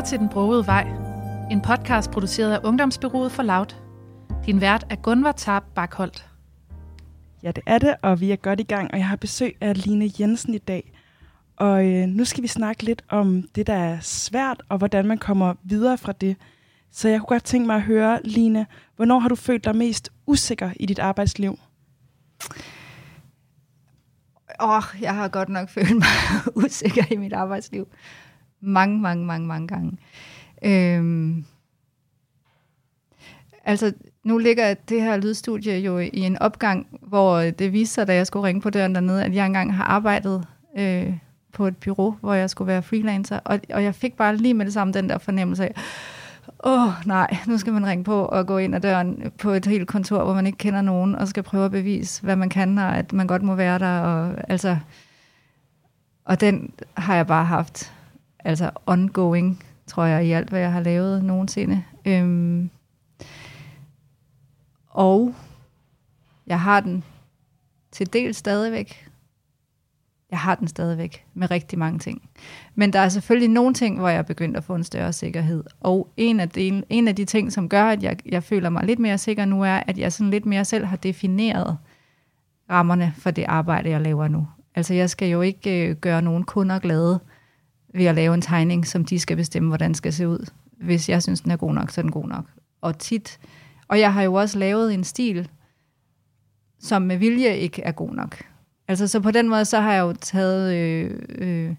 lytter til Den Brogede Vej, en podcast produceret af Ungdomsbyrået for Loud. Din vært er Gunvar Tarp Bakholdt. Ja, det er det, og vi er godt i gang, og jeg har besøg af Line Jensen i dag. Og øh, nu skal vi snakke lidt om det, der er svært, og hvordan man kommer videre fra det. Så jeg kunne godt tænke mig at høre, Line, hvornår har du følt dig mest usikker i dit arbejdsliv? Åh, oh, jeg har godt nok følt mig usikker i mit arbejdsliv. Mange, mange, mange, mange gange. Øhm, altså, nu ligger det her lydstudie jo i en opgang, hvor det viste sig, da jeg skulle ringe på døren dernede, at jeg engang har arbejdet øh, på et bureau, hvor jeg skulle være freelancer. Og, og jeg fik bare lige med det samme den der fornemmelse af, åh oh, nej, nu skal man ringe på og gå ind ad døren på et helt kontor, hvor man ikke kender nogen, og skal prøve at bevise, hvad man kan, og at man godt må være der. Og, altså, og den har jeg bare haft altså ongoing, tror jeg, i alt, hvad jeg har lavet nogensinde. Øhm, og jeg har den til del stadigvæk. Jeg har den stadigvæk med rigtig mange ting. Men der er selvfølgelig nogle ting, hvor jeg er begyndt at få en større sikkerhed. Og en af de, en af de ting, som gør, at jeg, jeg føler mig lidt mere sikker nu, er, at jeg sådan lidt mere selv har defineret rammerne for det arbejde, jeg laver nu. Altså jeg skal jo ikke øh, gøre nogen kunder glade ved at lave en tegning, som de skal bestemme, hvordan den skal se ud. Hvis jeg synes, den er god nok, så er den god nok. Og tit, og jeg har jo også lavet en stil, som med vilje ikke er god nok. Altså så på den måde, så har jeg jo taget øh, øh,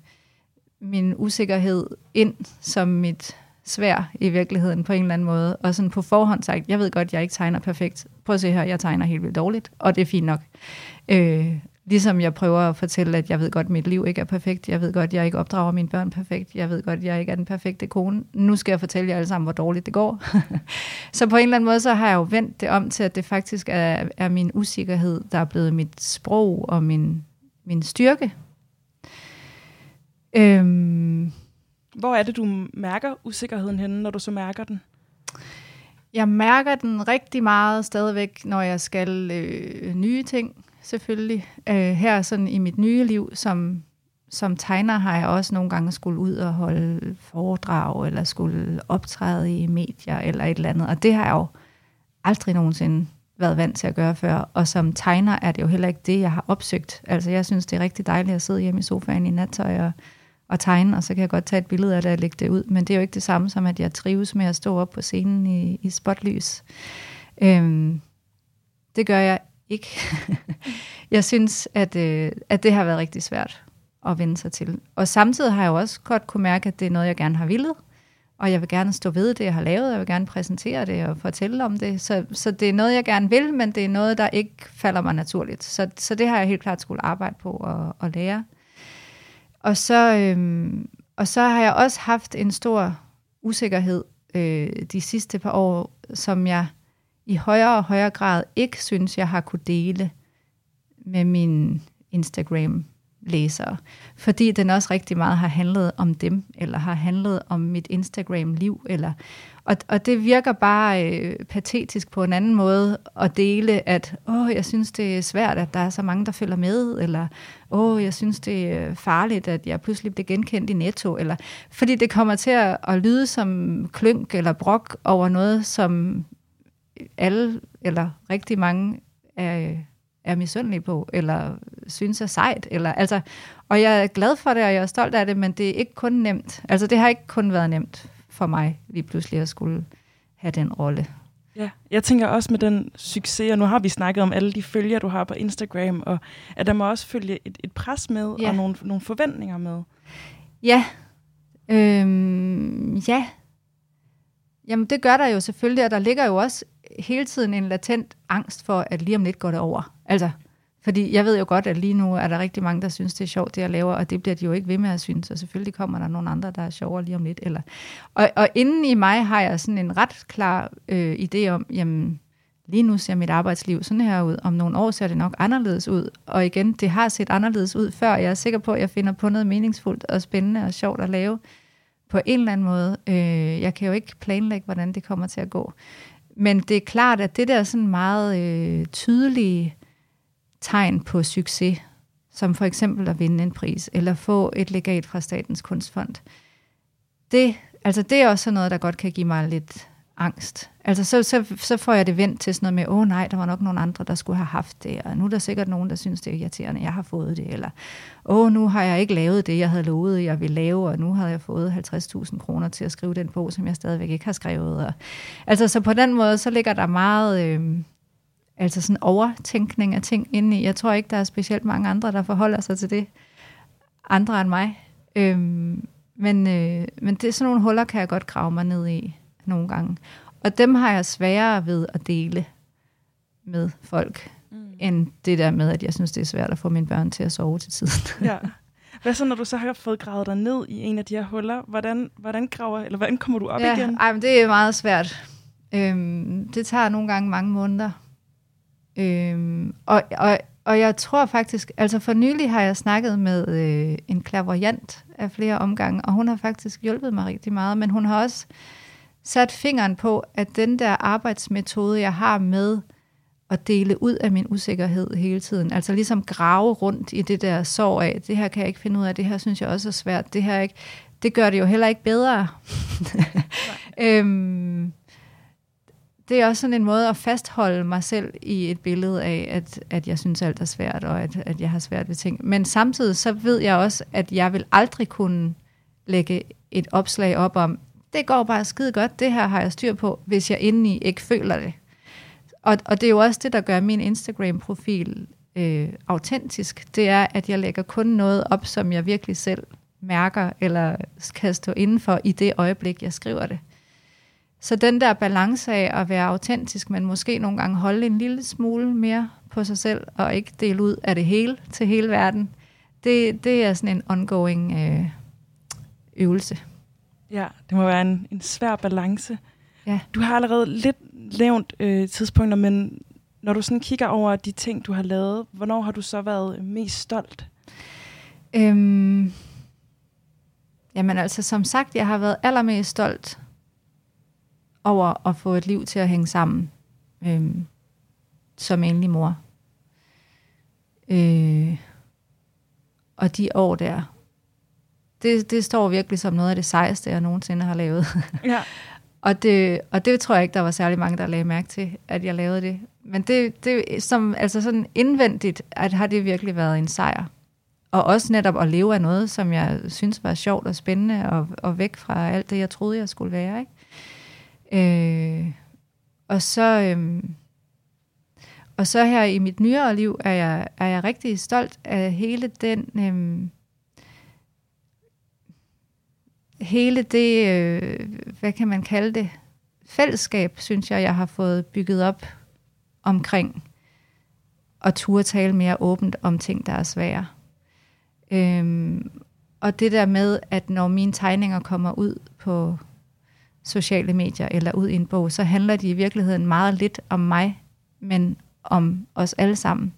min usikkerhed ind som mit svær i virkeligheden på en eller anden måde, og sådan på forhånd sagt, jeg ved godt, jeg ikke tegner perfekt. Prøv at se her, jeg tegner helt vildt dårligt, og det er fint nok. Øh, Ligesom jeg prøver at fortælle, at jeg ved godt, at mit liv ikke er perfekt. Jeg ved godt, at jeg ikke opdrager mine børn perfekt. Jeg ved godt, at jeg ikke er den perfekte kone. Nu skal jeg fortælle jer alle sammen, hvor dårligt det går. så på en eller anden måde, så har jeg jo vendt det om til, at det faktisk er, er min usikkerhed, der er blevet mit sprog og min, min styrke. Øhm, Hvor er det, du mærker usikkerheden henne, når du så mærker den? jeg mærker den rigtig meget stadigvæk, når jeg skal øh, nye ting selvfølgelig. Øh, her sådan i mit nye liv som, som tegner har jeg også nogle gange skulle ud og holde foredrag, eller skulle optræde i medier, eller et eller andet. Og det har jeg jo aldrig nogensinde været vant til at gøre før. Og som tegner er det jo heller ikke det, jeg har opsøgt. Altså jeg synes, det er rigtig dejligt at sidde hjemme i sofaen i nattøj og, og tegne, og så kan jeg godt tage et billede af det og lægge det ud. Men det er jo ikke det samme som, at jeg trives med at stå op på scenen i, i spotlys. Øhm, det gør jeg ikke. jeg synes, at, øh, at det har været rigtig svært at vende sig til. Og samtidig har jeg også godt kunne mærke, at det er noget, jeg gerne har villet. og jeg vil gerne stå ved det, jeg har lavet, jeg vil gerne præsentere det og fortælle om det. Så, så det er noget, jeg gerne vil, men det er noget, der ikke falder mig naturligt. Så, så det har jeg helt klart skulle arbejde på og, og lære. Og så, øhm, og så har jeg også haft en stor usikkerhed øh, de sidste par år, som jeg i højere og højere grad ikke synes, jeg har kunne dele med min Instagram læsere, fordi den også rigtig meget har handlet om dem, eller har handlet om mit Instagram-liv, eller og, og det virker bare øh, patetisk på en anden måde at dele, at åh, jeg synes, det er svært, at der er så mange, der følger med, eller åh, jeg synes, det er farligt, at jeg pludselig bliver genkendt i netto, eller fordi det kommer til at, at lyde som klønk eller brok over noget, som alle, eller rigtig mange er, er misundelige på, eller synes er sejt. Eller, altså, og jeg er glad for det, og jeg er stolt af det, men det er ikke kun nemt. Altså, det har ikke kun været nemt for mig lige pludselig at skulle have den rolle. Ja, jeg tænker også med den succes, og nu har vi snakket om alle de følger, du har på Instagram, og at der må også følge et, et pres med, Ja. og nogle, nogle forventninger med. Ja. Øhm, ja. Jamen, det gør der jo selvfølgelig, og der ligger jo også hele tiden en latent angst for, at lige om lidt går det over. Altså, fordi jeg ved jo godt, at lige nu er der rigtig mange, der synes, det er sjovt, det jeg laver, og det bliver de jo ikke ved med at synes, og selvfølgelig kommer der nogle andre, der er sjovere lige om lidt. Eller. Og, og inden i mig har jeg sådan en ret klar øh, idé om, jamen, lige nu ser mit arbejdsliv sådan her ud, om nogle år ser det nok anderledes ud. Og igen, det har set anderledes ud før. Jeg er sikker på, at jeg finder på noget meningsfuldt og spændende og sjovt at lave på en eller anden måde. Øh, jeg kan jo ikke planlægge, hvordan det kommer til at gå. Men det er klart, at det der sådan meget øh, tydelige tegn på succes, som for eksempel at vinde en pris, eller få et legat fra Statens Kunstfond, det, altså det er også sådan noget, der godt kan give mig lidt angst. Altså så, så, så får jeg det vendt til sådan noget med, åh oh, nej, der var nok nogen andre, der skulle have haft det, og nu er der sikkert nogen, der synes, det er irriterende, jeg har fået det, eller åh, oh, nu har jeg ikke lavet det, jeg havde lovet, jeg ville lave, og nu har jeg fået 50.000 kroner til at skrive den bog, som jeg stadigvæk ikke har skrevet. Og, altså så på den måde, så ligger der meget... Øh, altså sådan overtænkning af ting inde i. Jeg tror ikke, der er specielt mange andre, der forholder sig til det. Andre end mig. Øhm, men, øh, men det er sådan nogle huller, kan jeg godt grave mig ned i nogle gange. Og dem har jeg sværere ved at dele med folk, mm. end det der med, at jeg synes, det er svært at få mine børn til at sove til tiden. Ja. Hvad så, når du så har fået gravet dig ned i en af de her huller? Hvordan, hvordan, graver, eller hvordan kommer du op ja, igen? Ej, men det er meget svært. Øhm, det tager nogle gange mange måneder. Øhm, og, og, og jeg tror faktisk, altså for nylig har jeg snakket med øh, en klaverjant af flere omgange, og hun har faktisk hjulpet mig rigtig meget, men hun har også sat fingeren på, at den der arbejdsmetode, jeg har med at dele ud af min usikkerhed hele tiden, altså ligesom grave rundt i det der sorg af, det her kan jeg ikke finde ud af, det her synes jeg også er svært, det her er ikke, det gør det jo heller ikke bedre. øhm, det er også sådan en måde at fastholde mig selv i et billede af, at, at jeg synes alt er svært, og at, at jeg har svært ved ting. Men samtidig så ved jeg også, at jeg vil aldrig kunne lægge et opslag op om, det går bare skide godt, det her har jeg styr på, hvis jeg indeni ikke føler det. Og, og det er jo også det, der gør min Instagram-profil øh, autentisk. Det er, at jeg lægger kun noget op, som jeg virkelig selv mærker, eller kan stå indenfor i det øjeblik, jeg skriver det. Så den der balance af at være autentisk, men måske nogle gange holde en lille smule mere på sig selv, og ikke dele ud af det hele til hele verden, det, det er sådan en ongoing øh, øvelse. Ja, det må være en, en svær balance. Ja. Du har allerede lidt nævnt øh, tidspunkter, men når du sådan kigger over de ting, du har lavet, hvornår har du så været mest stolt? Øhm, jamen altså, som sagt, jeg har været allermest stolt over at få et liv til at hænge sammen øhm, som enlig mor. Øh, og de år der, det, det står virkelig som noget af det sejeste, jeg nogensinde har lavet. Ja. Og det, og det tror jeg ikke, der var særlig mange, der lagde mærke til, at jeg lavede det. Men det, det som, altså sådan indvendigt, at har det virkelig været en sejr. Og også netop at leve af noget, som jeg synes var sjovt og spændende, og, og væk fra alt det, jeg troede, jeg skulle være. Ikke? Øh, og så... Øhm, og så her i mit nyere liv er jeg, er jeg rigtig stolt af hele den... Øhm, hele det, øh, hvad kan man kalde det, fællesskab, synes jeg, jeg har fået bygget op omkring at turde tale mere åbent om ting, der er svære. Øhm, og det der med, at når mine tegninger kommer ud på sociale medier eller ud i en bog, så handler de i virkeligheden meget lidt om mig, men om os alle sammen.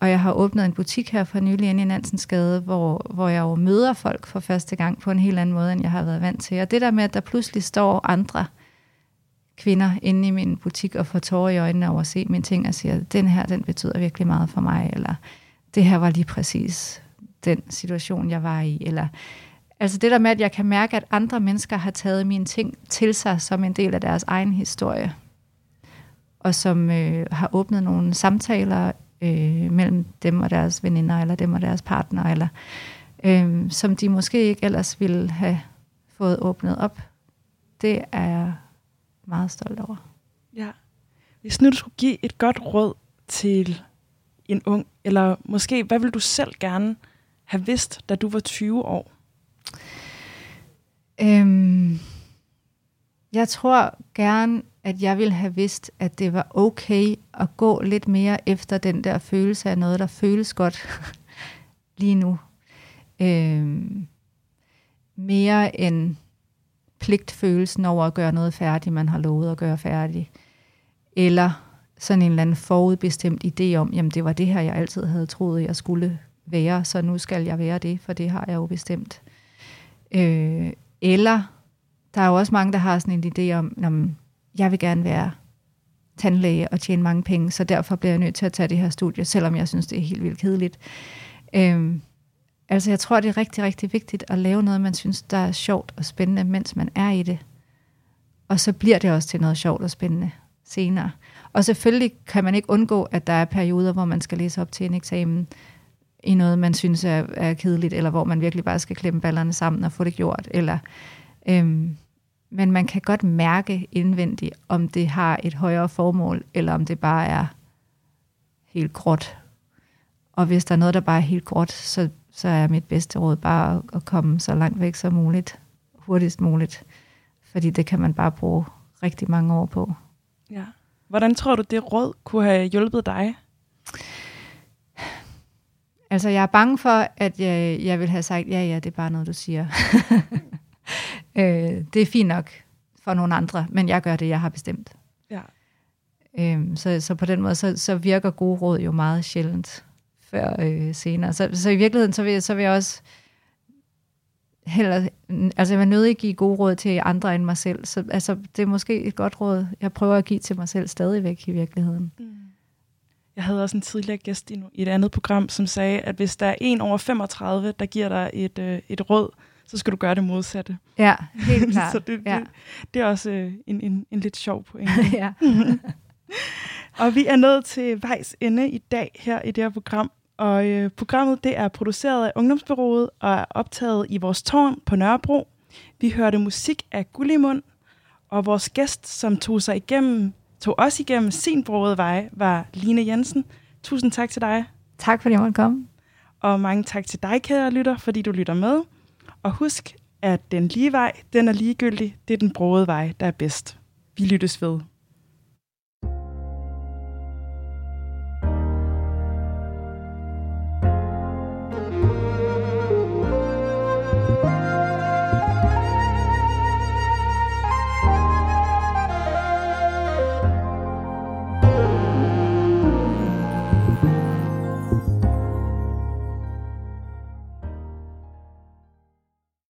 Og jeg har åbnet en butik her for nylig inde i Nansensgade, hvor, hvor jeg jo møder folk for første gang på en helt anden måde, end jeg har været vant til. Og det der med, at der pludselig står andre kvinder inde i min butik og får tårer i øjnene over at se mine ting og siger, den her, den betyder virkelig meget for mig, eller det her var lige præcis den situation, jeg var i, eller altså det der med, at jeg kan mærke, at andre mennesker har taget mine ting til sig som en del af deres egen historie, og som øh, har åbnet nogle samtaler øh, mellem dem og deres veninder, eller dem og deres partner, eller øh, som de måske ikke ellers ville have fået åbnet op. Det er jeg meget stolt over. Ja. Hvis nu du skulle give et godt råd til en ung, eller måske, hvad vil du selv gerne have vidst, da du var 20 år? Øhm, jeg tror gerne, at jeg ville have vidst, at det var okay at gå lidt mere efter den der følelse af noget, der føles godt lige nu. Øhm, mere end pligtfølelsen over at gøre noget færdigt, man har lovet at gøre færdigt. Eller sådan en eller anden forudbestemt idé om, jamen det var det her, jeg altid havde troet, jeg skulle være, så nu skal jeg være det, for det har jeg jo bestemt. Øh, eller der er jo også mange, der har sådan en idé om, jamen, jeg vil gerne være tandlæge og tjene mange penge, så derfor bliver jeg nødt til at tage det her studie, selvom jeg synes, det er helt vildt kedeligt. Øhm, altså jeg tror, det er rigtig, rigtig vigtigt at lave noget, man synes, der er sjovt og spændende, mens man er i det. Og så bliver det også til noget sjovt og spændende senere. Og selvfølgelig kan man ikke undgå, at der er perioder, hvor man skal læse op til en eksamen i noget, man synes er, er kedeligt, eller hvor man virkelig bare skal klemme ballerne sammen og få det gjort. Eller, øhm, men man kan godt mærke indvendigt, om det har et højere formål, eller om det bare er helt gråt. Og hvis der er noget, der bare er helt gråt, så, så er mit bedste råd bare at, komme så langt væk som muligt, hurtigst muligt. Fordi det kan man bare bruge rigtig mange år på. Ja. Hvordan tror du, det råd kunne have hjulpet dig? Altså, jeg er bange for, at jeg, jeg vil have sagt, ja, ja, det er bare noget, du siger. øh, det er fint nok for nogle andre, men jeg gør det, jeg har bestemt. Ja. Øhm, så, så på den måde, så, så virker gode råd jo meget sjældent før øh, senere. Så, så i virkeligheden, så vil, jeg, så vil jeg også heller, altså jeg vil nødig give gode råd til andre end mig selv. Så altså, det er måske et godt råd, jeg prøver at give til mig selv stadigvæk i virkeligheden. Mm. Jeg havde også en tidligere gæst i, i et andet program, som sagde, at hvis der er en over 35, der giver dig et, øh, et råd, så skal du gøre det modsatte. Ja, helt klart. så det, ja. det, det er også øh, en, en, en lidt sjov pointe. ja. og vi er nået til vejs ende i dag her i det her program. Og øh, programmet det er produceret af Ungdomsbyrået og er optaget i vores tårn på Nørrebro. Vi hørte musik af Gullimund, og vores gæst, som tog sig igennem, tog os igennem sin brogede vej, var Line Jensen. Tusind tak til dig. Tak fordi jeg måtte komme. Og mange tak til dig, kære lytter, fordi du lytter med. Og husk, at den lige vej, den er ligegyldig. Det er den brogede vej, der er bedst. Vi lyttes ved.